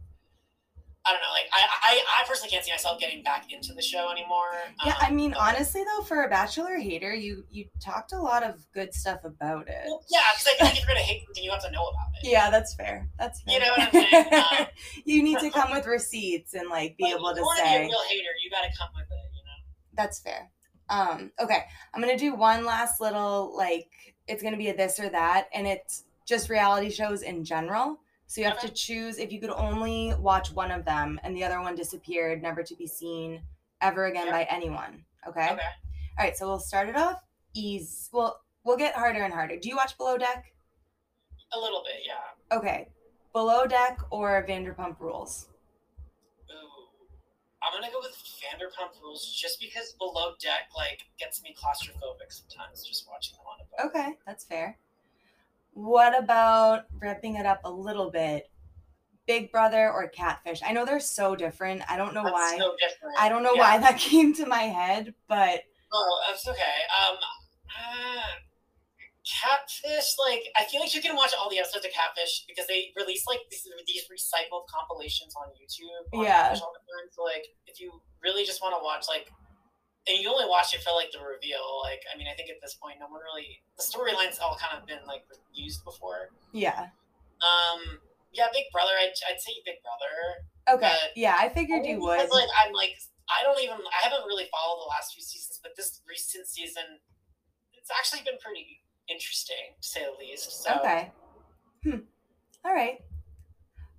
I don't know. Like I, I, I personally can't see myself getting back into the show anymore. Yeah, Um, I mean, but- honestly though, for a Bachelor hater, you you talked a lot of good stuff about it. Well, yeah, because I think if you're gonna hate something, you have to know about it. Yeah, that's fair. That's fair. You know what I'm saying? Um, you need to come with receipts and like be able to you want to be say a real hater, you got to come with it. You know. that's fair. Um, okay, I'm gonna do one last little like it's gonna be a this or that, and it's just reality shows in general. So you have to choose if you could only watch one of them and the other one disappeared, never to be seen ever again by anyone. Okay? Okay. All right, so we'll start it off ease. Well, we'll get harder and harder. Do you watch Below Deck? A little bit, yeah. Okay. Below Deck or Vanderpump Rules? Ooh. I'm gonna go with Vanderpump Rules just because Below Deck like gets me claustrophobic sometimes just watching them on a boat. Okay, that's fair. What about wrapping it up a little bit? Big Brother or Catfish? I know they're so different. I don't know That's why. so different. I don't know Yeah. why that came to my head, but Oh, that's okay. Um, uh, Catfish, like I feel like you can watch all the episodes of Catfish because they release like these, these recycled compilations on YouTube. on Yeah. Catfish all the time. So like, if you really just want to watch like, and you only watch it for like the reveal, like I mean, I think at this point, no one really the storylines all kind of been like used before. Yeah. Um, yeah, Big Brother, I'd, I'd say Big Brother. Okay. Yeah, I figured you would. Like I'm like I don't even I haven't really followed the last few seasons, but this recent season, it's actually been pretty interesting to say the least. So Okay. Hmm. All right.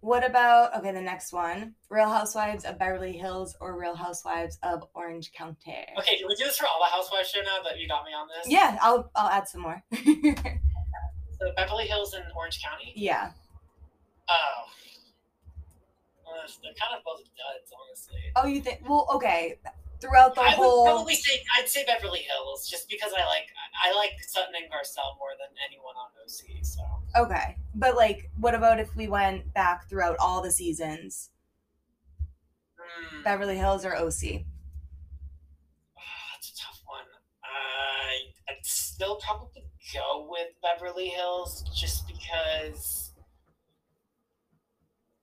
What about okay, the next one. Real Housewives of Beverly Hills or Real Housewives of Orange County? Okay, can we do this for all the Housewives show now that you got me on this? Yeah, I'll I'll add some more. So Beverly Hills and Orange County. yeah. Oh. Well, they're kind of both duds, honestly. Oh, you think well, okay. Throughout the I whole would probably say I'd say Beverly Hills just because I like I like Sutton and Garcelle more than anyone on OC. So Okay. But like what about if we went back throughout all the seasons? Hmm. Beverly Hills or OC? Ah, that's a tough one. I I'd still probably go with Beverly Hills just because.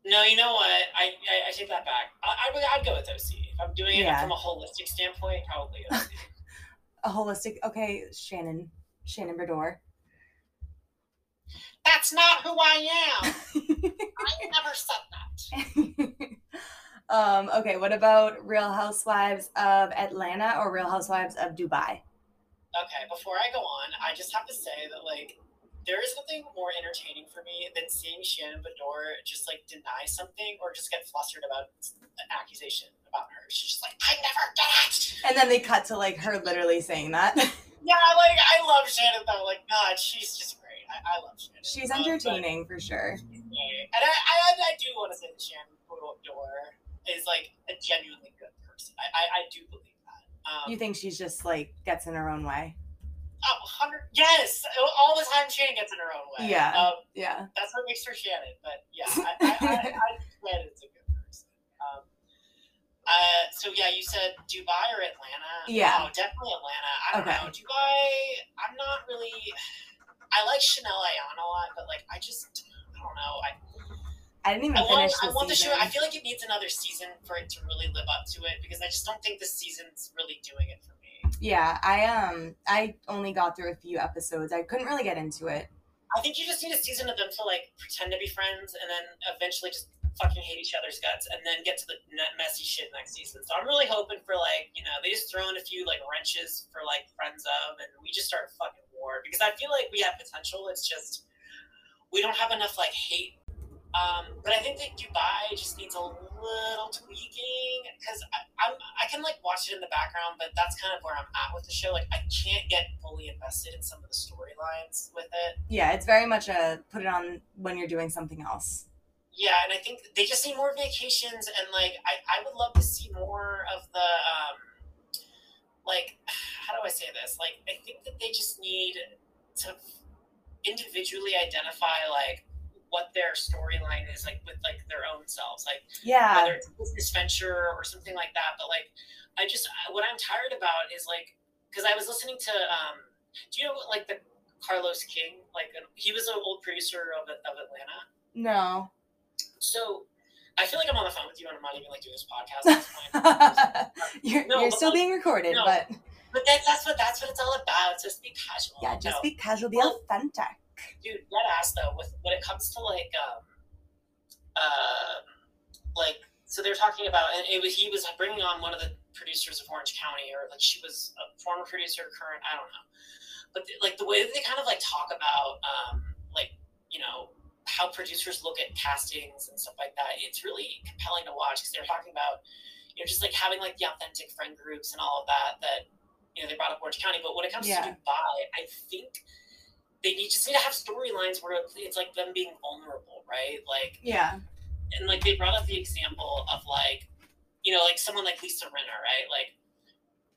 No, you know what? I I, I take that back. I, I would I'd go with OC if I'm doing it from a holistic standpoint. Probably OC. A holistic okay, Shannon. Shannon Beador. That's not who I am. I never said that. um, okay, what about Real Housewives of Atlanta or Real Housewives of Dubai? Okay, before I go on, I just have to say that like there is nothing more entertaining for me than seeing Shannon Beador just like deny something or just get flustered about an accusation about her. She's just like, I never did it. And then they cut to like her literally saying that. Yeah, like I love Shannon though. Like, God, she's just great. I, I love Shannon. She's Um, entertaining for sure. and I, I, I do want to say that Shannon Beador is like a genuinely good person. I, I, I do believe. Um, You think she's just like gets in her own way? oh, yes, all the time Shannon gets in her own way. Yeah. Um, Yeah. that's what makes her Shannon. But yeah, I, I, I, I Shannon's a good person. Um, uh, so yeah, you said Dubai or Atlanta? Yeah. Oh, definitely Atlanta. I don't Okay. know. Dubai, I'm not really. I like Chanel Ayan a lot, but like I just, I don't know. I, I didn't even I want, finish I want the show. I feel like it needs another season for it to really live up to it because I just don't think the season's really doing it for me. yeah, I um I only got through a few episodes. I couldn't really get into it. I think you just need a season of them to like pretend to be friends and then eventually just fucking hate each other's guts and then get to the messy shit next season. So I'm really hoping for like, you know, they just throw in a few like wrenches for like friends of and we just start fucking war because I feel like we have potential. It's just we don't have enough like hate. Um, but I think that Dubai just needs a little tweaking because I'm I can like watch it in the background, but that's kind of where I'm at with the show. Like I can't get fully invested in some of the storylines with it. Yeah, it's very much a put it on when you're doing something else. Yeah, and I think they just need more vacations, and like I, I would love to see more of the um, like how do I say this? Like I think that they just need to individually identify like what their storyline is like with like their own selves like Yeah. whether it's a business venture or something like that but like i just what i'm tired about is like because i was listening to um do you know like the carlos king like he was an old producer of, of atlanta No. so i feel like i'm on the phone with you and i'm not even like doing this podcast at this point. you're No, you're still like- being recorded, no. but but that, that's what that's what it's all about just be casual yeah, just No. be casual, be Well, authentic. Dude let ass though with when it comes to like um uh like so they're talking about and it was he was bringing on one of the producers of orange county or like she was a former producer current i don't know but the, like the way that they kind of like talk about um like you know how producers look at castings and stuff like that it's really compelling to watch because they're talking about you know just like having like the authentic friend groups and all of that that you know they brought up orange county but when it comes Yeah. to dubai i think they need, just need to have storylines where it's like them being vulnerable, right? Like, Yeah. and like they brought up the example of like, you know, like someone like Lisa Rinna, right? Like,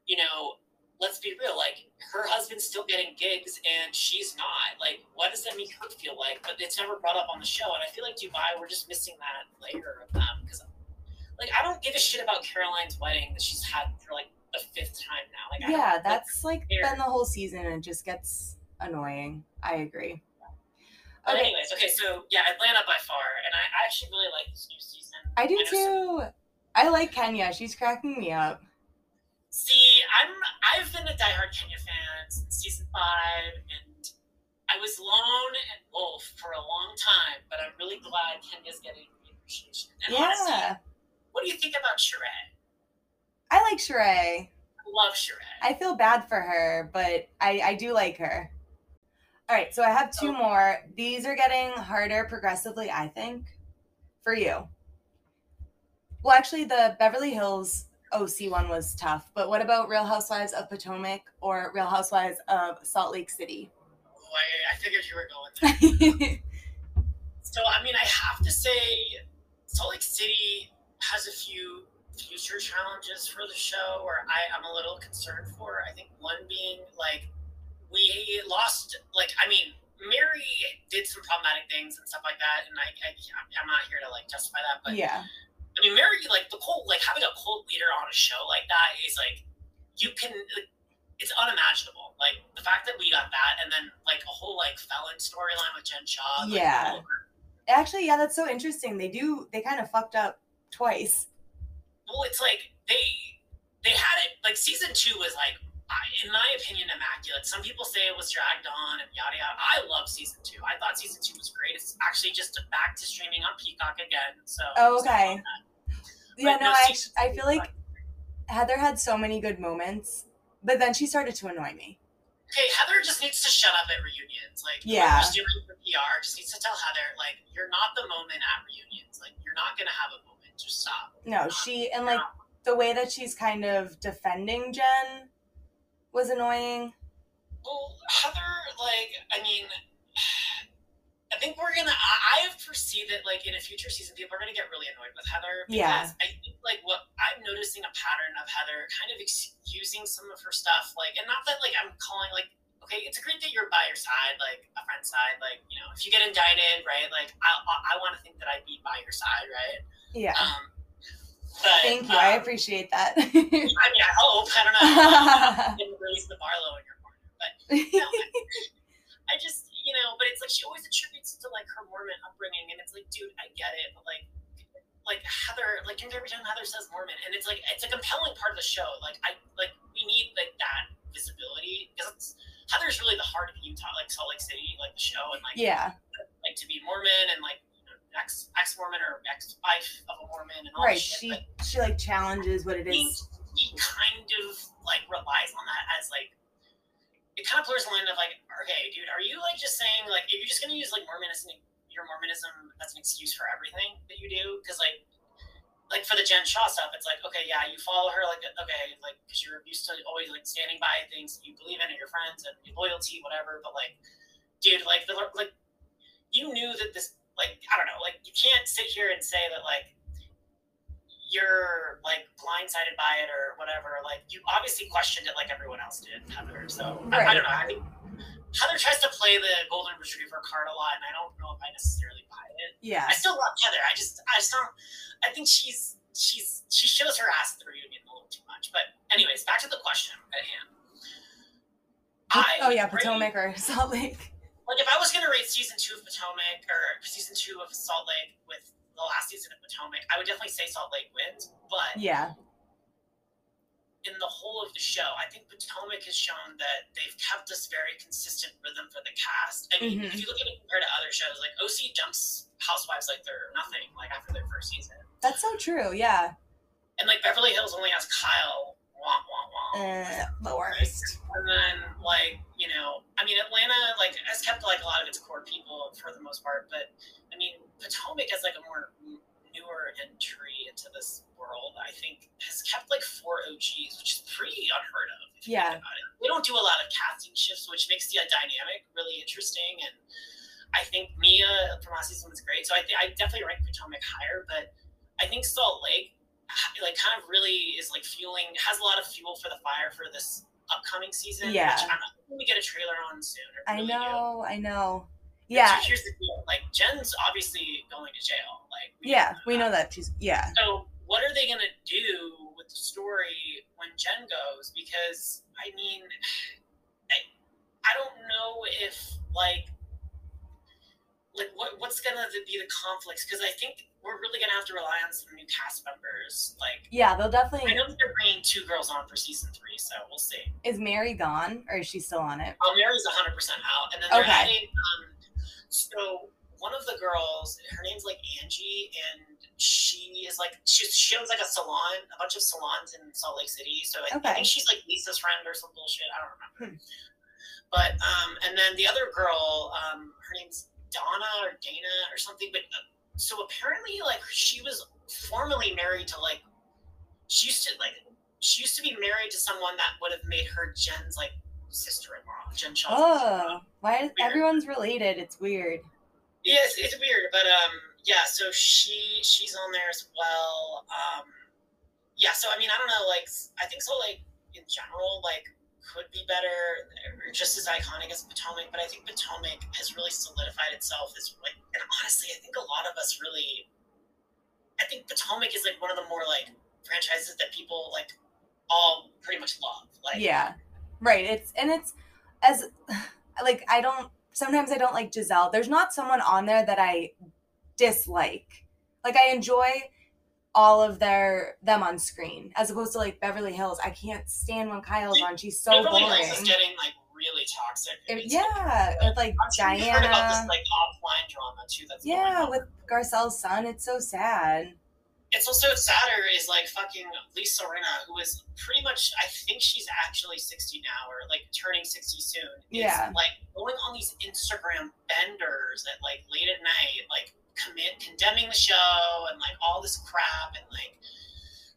you know, let's be real, like her husband's still getting gigs and she's not. Like, what does that make her feel like? But it's never brought up on the show, and I feel like Dubai, we're just missing that layer of them because, like, I don't give a shit about Caroline's wedding that she's had for like the fifth time now. Like, Yeah, like, that's like fair. been the whole season and it just gets annoying. I agree. But Okay. anyways, okay, so yeah, Atlanta by far, and I, I actually really like this new season. I do some- too. I like Kenya. She's cracking me up. See, I'm I've been a diehard Kenya fan since season five, and I was lone and wolf for a long time, but I'm really glad Kenya's getting the appreciation. And honestly, Yeah. what do you think about Sheree? I like Sheree. I love Sheree. I feel bad for her, but I, I do like her. All right, so I have two oh. more. These are getting harder progressively, I think, for you. Well, actually, the Beverly Hills OC one was tough, but what about Real Housewives of Potomac or Real Housewives of Salt Lake City? oh, I, I figured you were going there. So I mean, I have to say, Salt Lake City has a few future challenges for the show where I, I'm a little concerned for. I think one being like we lost, like I mean, Mary did some problematic things and stuff like that, and I, I I'm not here to like justify that, but yeah, I mean, Mary, like the cult, like having a cult leader on a show like that is like you can. It's unimaginable. Like the fact that we got that, and then like a whole like felon storyline with Jen Shah. like, Yeah. actually, yeah, that's so interesting. They do, they kind of fucked up twice. well, it's like they they had it like season two was like, in my opinion, immaculate. Some people say it was dragged on and yada yada. I love season two. I thought season two was great. It's actually just back to streaming on Peacock again. So Oh, okay. Yeah, no, no, I, I feel like Heather had so many good moments, but then she started to annoy me. Okay, Heather just needs to shut up at reunions. Like, Yeah. whoever's doing the PR just needs to tell Heather, like, you're not the moment at reunions. Like, you're not gonna have a moment. Just stop. No, she and like the way that she's kind of defending Jen was annoying. Well, Heather, like, I mean, I think we're gonna. I, I foresee that, like, in a future season, people are gonna get really annoyed with Heather Yeah. because I think, like, what I'm noticing a pattern of Heather kind of excusing some of her stuff, like, and not that, like, I'm calling, like, okay, it's a great that you're by your side, like, a friend's side, like, you know, if you get indicted, right, like, I, I, I want to think that I'd be by your side, right? Yeah. Um, but Thank you. I um, appreciate that. I mean, I hope. I don't know. I didn't release the Barlow in your corner, but no, I, I just, you know, but it's like she always attributes to like her Mormon upbringing, and it's like, dude, I get it, but like, like Heather, like every time Heather says Mormon, and it's like it's a compelling part of the show. Like I, like we need like that visibility because Heather's really the heart of Utah, like Salt Lake City, like the show, and like yeah. like to be Mormon and like ex ex Mormon or ex wife of a Mormon and all Right. shit. She she like challenges what it think is. he kind of like relies on that as like it kind of blurs the line of like, okay, dude, are you like just saying like if you're just gonna use like Mormonism, your Mormonism, that's an excuse for everything that you do? Because like, like for the Jen Shah stuff, it's like, okay, yeah, you follow her, like, okay, like because you're used to always like standing by things that you believe in and your friends and your loyalty, whatever. But like, dude, like the like, you knew that this, like, I don't know, like you can't sit here and say that like you're like blindsided by it or whatever. Like you obviously questioned it like everyone else did, Heather. So I, I don't know. I think Heather tries to play the golden retriever card a lot, and I don't know if I necessarily buy it. Yeah. I still love Heather. I just, I just don't. I think she's, she's, she shows her ass at the reunion a little too much. But anyways, back to the question at hand. I oh yeah, Potomac or Salt Lake. Like if I was gonna rate season two of Potomac or season two of Salt Lake with the last season of Potomac, I would definitely say Salt Lake wins. But Yeah. in the whole of the show, I think Potomac has shown that they've kept this very consistent rhythm for the cast. I mean, Mhm. if you look at it compared to other shows, like OC jumps Housewives like they're nothing, like after their first season. That's so true. Yeah. And like Beverly Hills only has Kyle. Uh, the worst. And then like, you know, I mean Atlanta like has kept like a lot of its core people for the most part, but I mean Potomac as like a more newer entry into this world, I think has kept like four OGs, which is pretty unheard of if you Yeah. think about it. We don't do a lot of casting shifts, which makes the dynamic really interesting and I think Mia from last season was great. So I, th- I definitely rank Potomac higher, but I think Salt Lake like kind of really is like fueling has a lot of fuel for the fire for this upcoming season. Yeah. which I'm hoping we get a trailer on soon. I, I really do. know. I know. So Yeah. here's the deal: like Jen's obviously going to jail. Like we Yeah. know We know that she's. Yeah. So what are they gonna do with the story when Jen goes? Because I mean, I I don't know if like like what what's gonna be the conflicts because I think we're really gonna have to rely on some new cast members. Like Yeah. They'll definitely. I know that they're bringing two girls on for season three, so we'll see. Is Mary gone or is she still on it? Oh, Mary's 100 percent out, and then they're Okay. adding. Um, so one of the girls, her name's like Angie, and she is like she she owns like a salon, a bunch of salons in Salt Lake City. So I, I think she's like Lisa's friend or some bullshit. I don't remember. Hmm. But um, and then the other girl, um, her name's Donna or Dana or something. But uh, so apparently, like she was formerly married to like she used to like she used to be married to someone that would have made her Jen's like sister-in-law, Jen Shelton's Oh, why is everyone's related? It's weird. It's, it's weird, but um, yeah. So she she's on there as well. Um, yeah. So I mean, I don't know. Like, I think so. Like in general, like could be better, or just as iconic as Potomac. But I think Potomac has really solidified itself as and honestly, I think a lot of us really. I think Potomac is like one of the more like franchises that people like all pretty much love. Like, yeah. Right. It's and it's as like I don't sometimes I don't like Gizelle. There's not someone on there that I dislike. Like I enjoy all of their them on screen as opposed to like Beverly Hills. I can't stand when Kyle's on. She's so Beverly boring. Hills is getting like really toxic. It- yeah, with like I'm sure you've heard about this like offline drama too. That's Yeah, with Garcelle's son. It's so sad. it's also sadder is like fucking Lisa Rinna, who is pretty much I think she's actually sixty now or like turning sixty soon. Yeah. Like going on these Instagram benders at like late at night, like commit condemning the show and like all this crap and like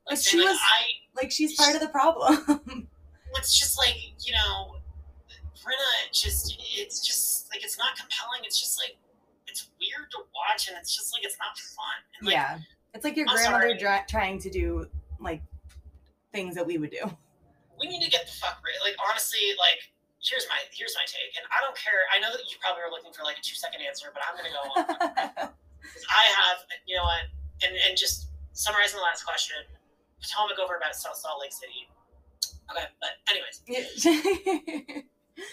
like she like was- I Like she's part of the problem. it's just like, you know, Rinna just it's just like it's not compelling, it's just like it's weird to watch and it's just like it's not fun. And like yeah. It's like your I'm grandmother dri- trying to do like things that we would do. we need to get the fuck rid. Like honestly, like here's my here's my take, and I don't care. I know that you probably are looking for like a two second answer, but I'm gonna go on. I have, you know what, and and just summarizing the last question, Potomac over about South Salt Lake City. Okay, but anyways,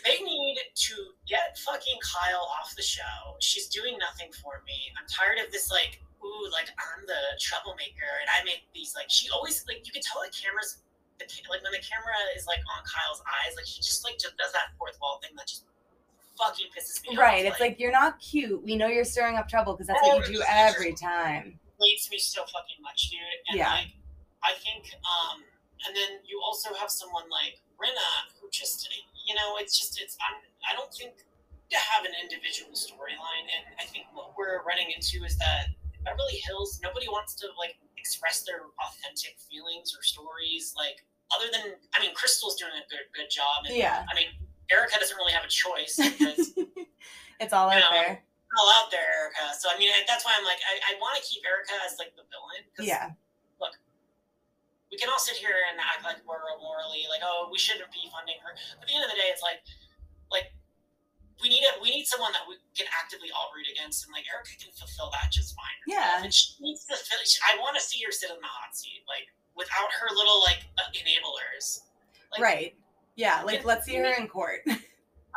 they need to get fucking Kyle off the show. She's doing nothing for me. I'm tired of this like, ooh, like I'm the troublemaker and I make these like she always like you can tell the cameras the like when the camera is like on Kyle's eyes, like she just like just does that fourth wall thing that just fucking pisses me off. right. It's like you're not cute. We know you're stirring up trouble because that's what you do every time. relates me so fucking much, dude. And Yeah. like, I think, um, and then you also have someone like Rinna who just, you know, it's just, it's, I'm, I don't think to have an individual storyline. And I think what we're running into is that Beverly Hills, nobody wants to like express their authentic feelings or stories. Like, other than, I mean, Crystal's doing a good, good job. And, Yeah. I mean, Erika doesn't really have a choice because it's all out know, there. all out there, Erika. So I mean, that's why I'm like, I, I want to keep Erika as like the villain. Yeah. Look, we can all sit here and act like we're morally like, oh, we shouldn't be funding her. But at the end of the day, it's like, like we need a we need someone that we can actively all root against, and like Erika can fulfill that just fine. Yeah. and she needs to. Fill, I want to see her sit in the hot seat, like without her little like uh, enablers. Like, right. Yeah, like let's see her in court.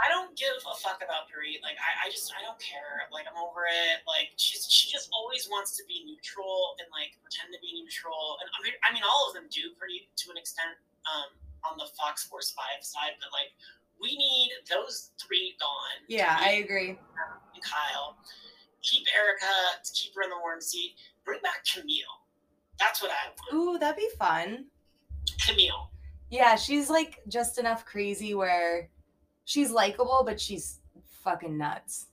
I don't give a fuck about Dorit. Like I, I just I don't care. Like I'm over it. Like she's she just always wants to be neutral and like pretend to be neutral. And I mean I mean all of them do pretty to an extent um, on the Fox Force Five side, but like we need those three gone. Yeah, I agree. Kyle. Keep Erika to keep her in the warm seat. Bring back Camille. That's what I want. Ooh, that'd be fun. Camille. Yeah, she's like just enough crazy where she's likable, but she's fucking nuts.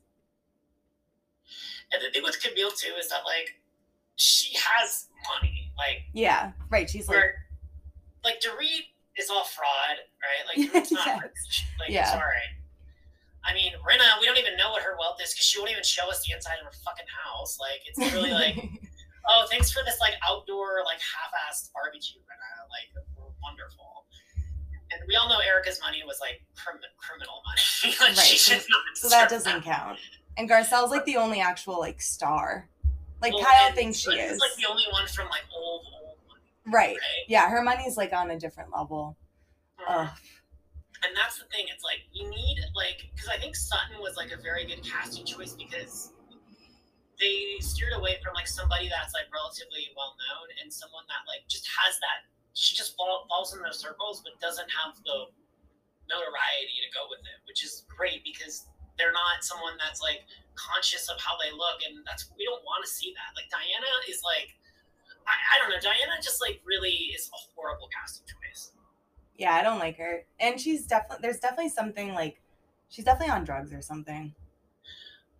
And the thing with Camille too is that like she has money. Like Yeah, right. She's like, where like Dorit is all fraud, right? Like Dorit's not Yes. rich. Like Yeah. it's all right. I mean, Rinna, we don't even know what her wealth is because she won't even show us the inside of her fucking house. Like it's really like, oh, thanks for this like outdoor like half-assed barbecue, Rinna. Like wonderful. And we all know Erika's money was like crim- criminal money. like, Right, she so- not so that doesn't count. And Garcelle's like the only actual like star. Like Well, Kyle thinks she is. like the only one from like old old money, Right. right? Yeah, her money's like on a different level. Mm-hmm. Ugh. and that's the thing. It's like you need like because I think Sutton was like a very good casting choice because they steered away from like somebody that's like relatively well known and someone that like just has that she just fall, falls in those circles but doesn't have the notoriety to go with it, which is great because they're not someone that's like conscious of how they look and that's we don't want to see that. Like Diana is like I, I don't know, Diana just like really is a horrible casting choice. Yeah, I don't like her. And she's definitely there's definitely something like she's definitely on drugs or something.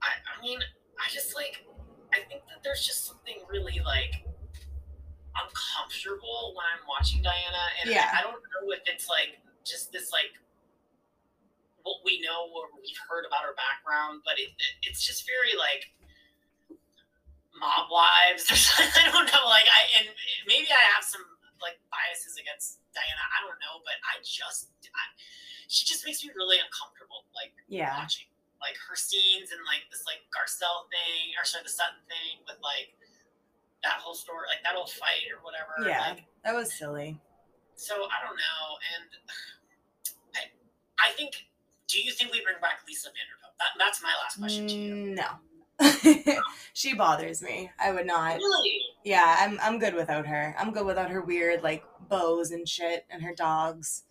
I, I mean, I just like, I think that there's just something really like uncomfortable when I'm watching Diana, and Yeah. I, I don't know if it's like just this like what we know or we've heard about her background, but it, it it's just very like mob wives or something. I don't know, like I and maybe I have some like biases against Diana. I don't know, but I just I, she just makes me really uncomfortable, like Yeah. watching like her scenes and like this like Garcelle thing or sorry the Sutton thing with like that whole story like that whole fight or whatever Yeah. like, That was silly. so I don't know and I I think do you think we bring back Lisa Vanderpump that, that's my last question to you Mm, No. she bothers me. I would not. really Yeah, I'm I'm good without her. I'm good without her weird like bows and shit and her dogs.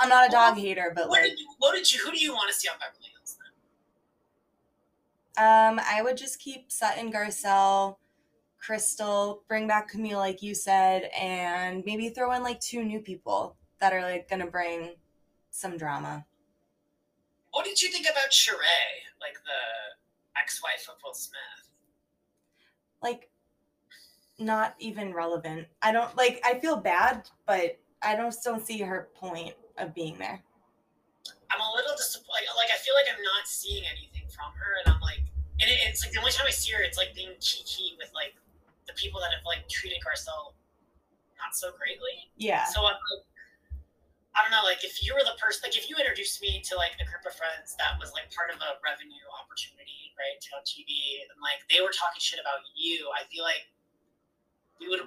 I'm not a dog hater, but what like did you what did you who do you want to see on Beverly Hills then um I would just keep Sutton Garcelle, Crystal, bring back Camille like you said, and maybe throw in like two new people that are like gonna bring some drama. what did you think about Sheree like the ex-wife of Will Smith Like not even relevant. I don't like I feel bad, but I don't don't see her point of being there. I'm a little disappointed. Like I feel like I'm not seeing anything from her, and I'm like, and it, it's like the only time I see her, it's like being kiki with like the people that have like treated Garcelle not so greatly. Yeah. So I'm like, I don't know, like if you were the person, like if you introduced me to like a group of friends that was like part of a revenue opportunity, right, to on TV, and like they were talking shit about you, I feel like we would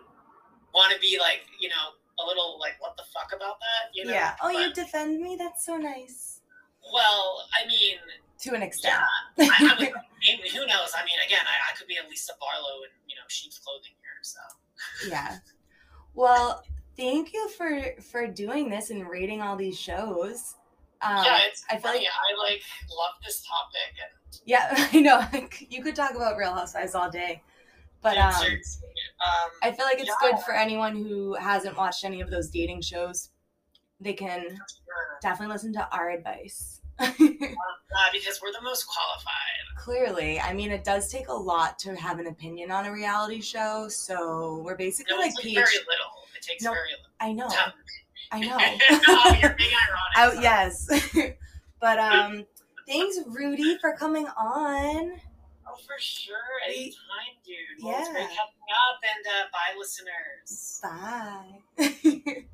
want to be like, you know, a little like, what the fuck about that, you know? yeah. Oh, you defend me? That's so nice. well, I mean, To an extent. yeah, I, I would, mean, who knows? I mean, again, I, I could be a Lisa Barlow in you know sheep's clothing here, so. yeah. Well, thank you for for doing this and rating all these shows. Um, yeah, it's I feel funny. like I like love this topic, and yeah, I know. you could talk about Real Housewives all day, but yeah, um, um, I feel like it's Yeah. good for anyone who hasn't watched any of those dating shows. They can sure. definitely listen to our advice. uh, because we're the most qualified. Clearly, I mean, it does take a lot to have an opinion on a reality show. So we're basically No, like like PhD. very little. It takes No. very little. I know, time. I know. oh, you're being ironic. Oh sorry. yes, but um, thanks Rudy for coming on. Oh, for sure. Anytime, dude. Well, it's great Yeah. catching up, and uh, bye, listeners. Bye.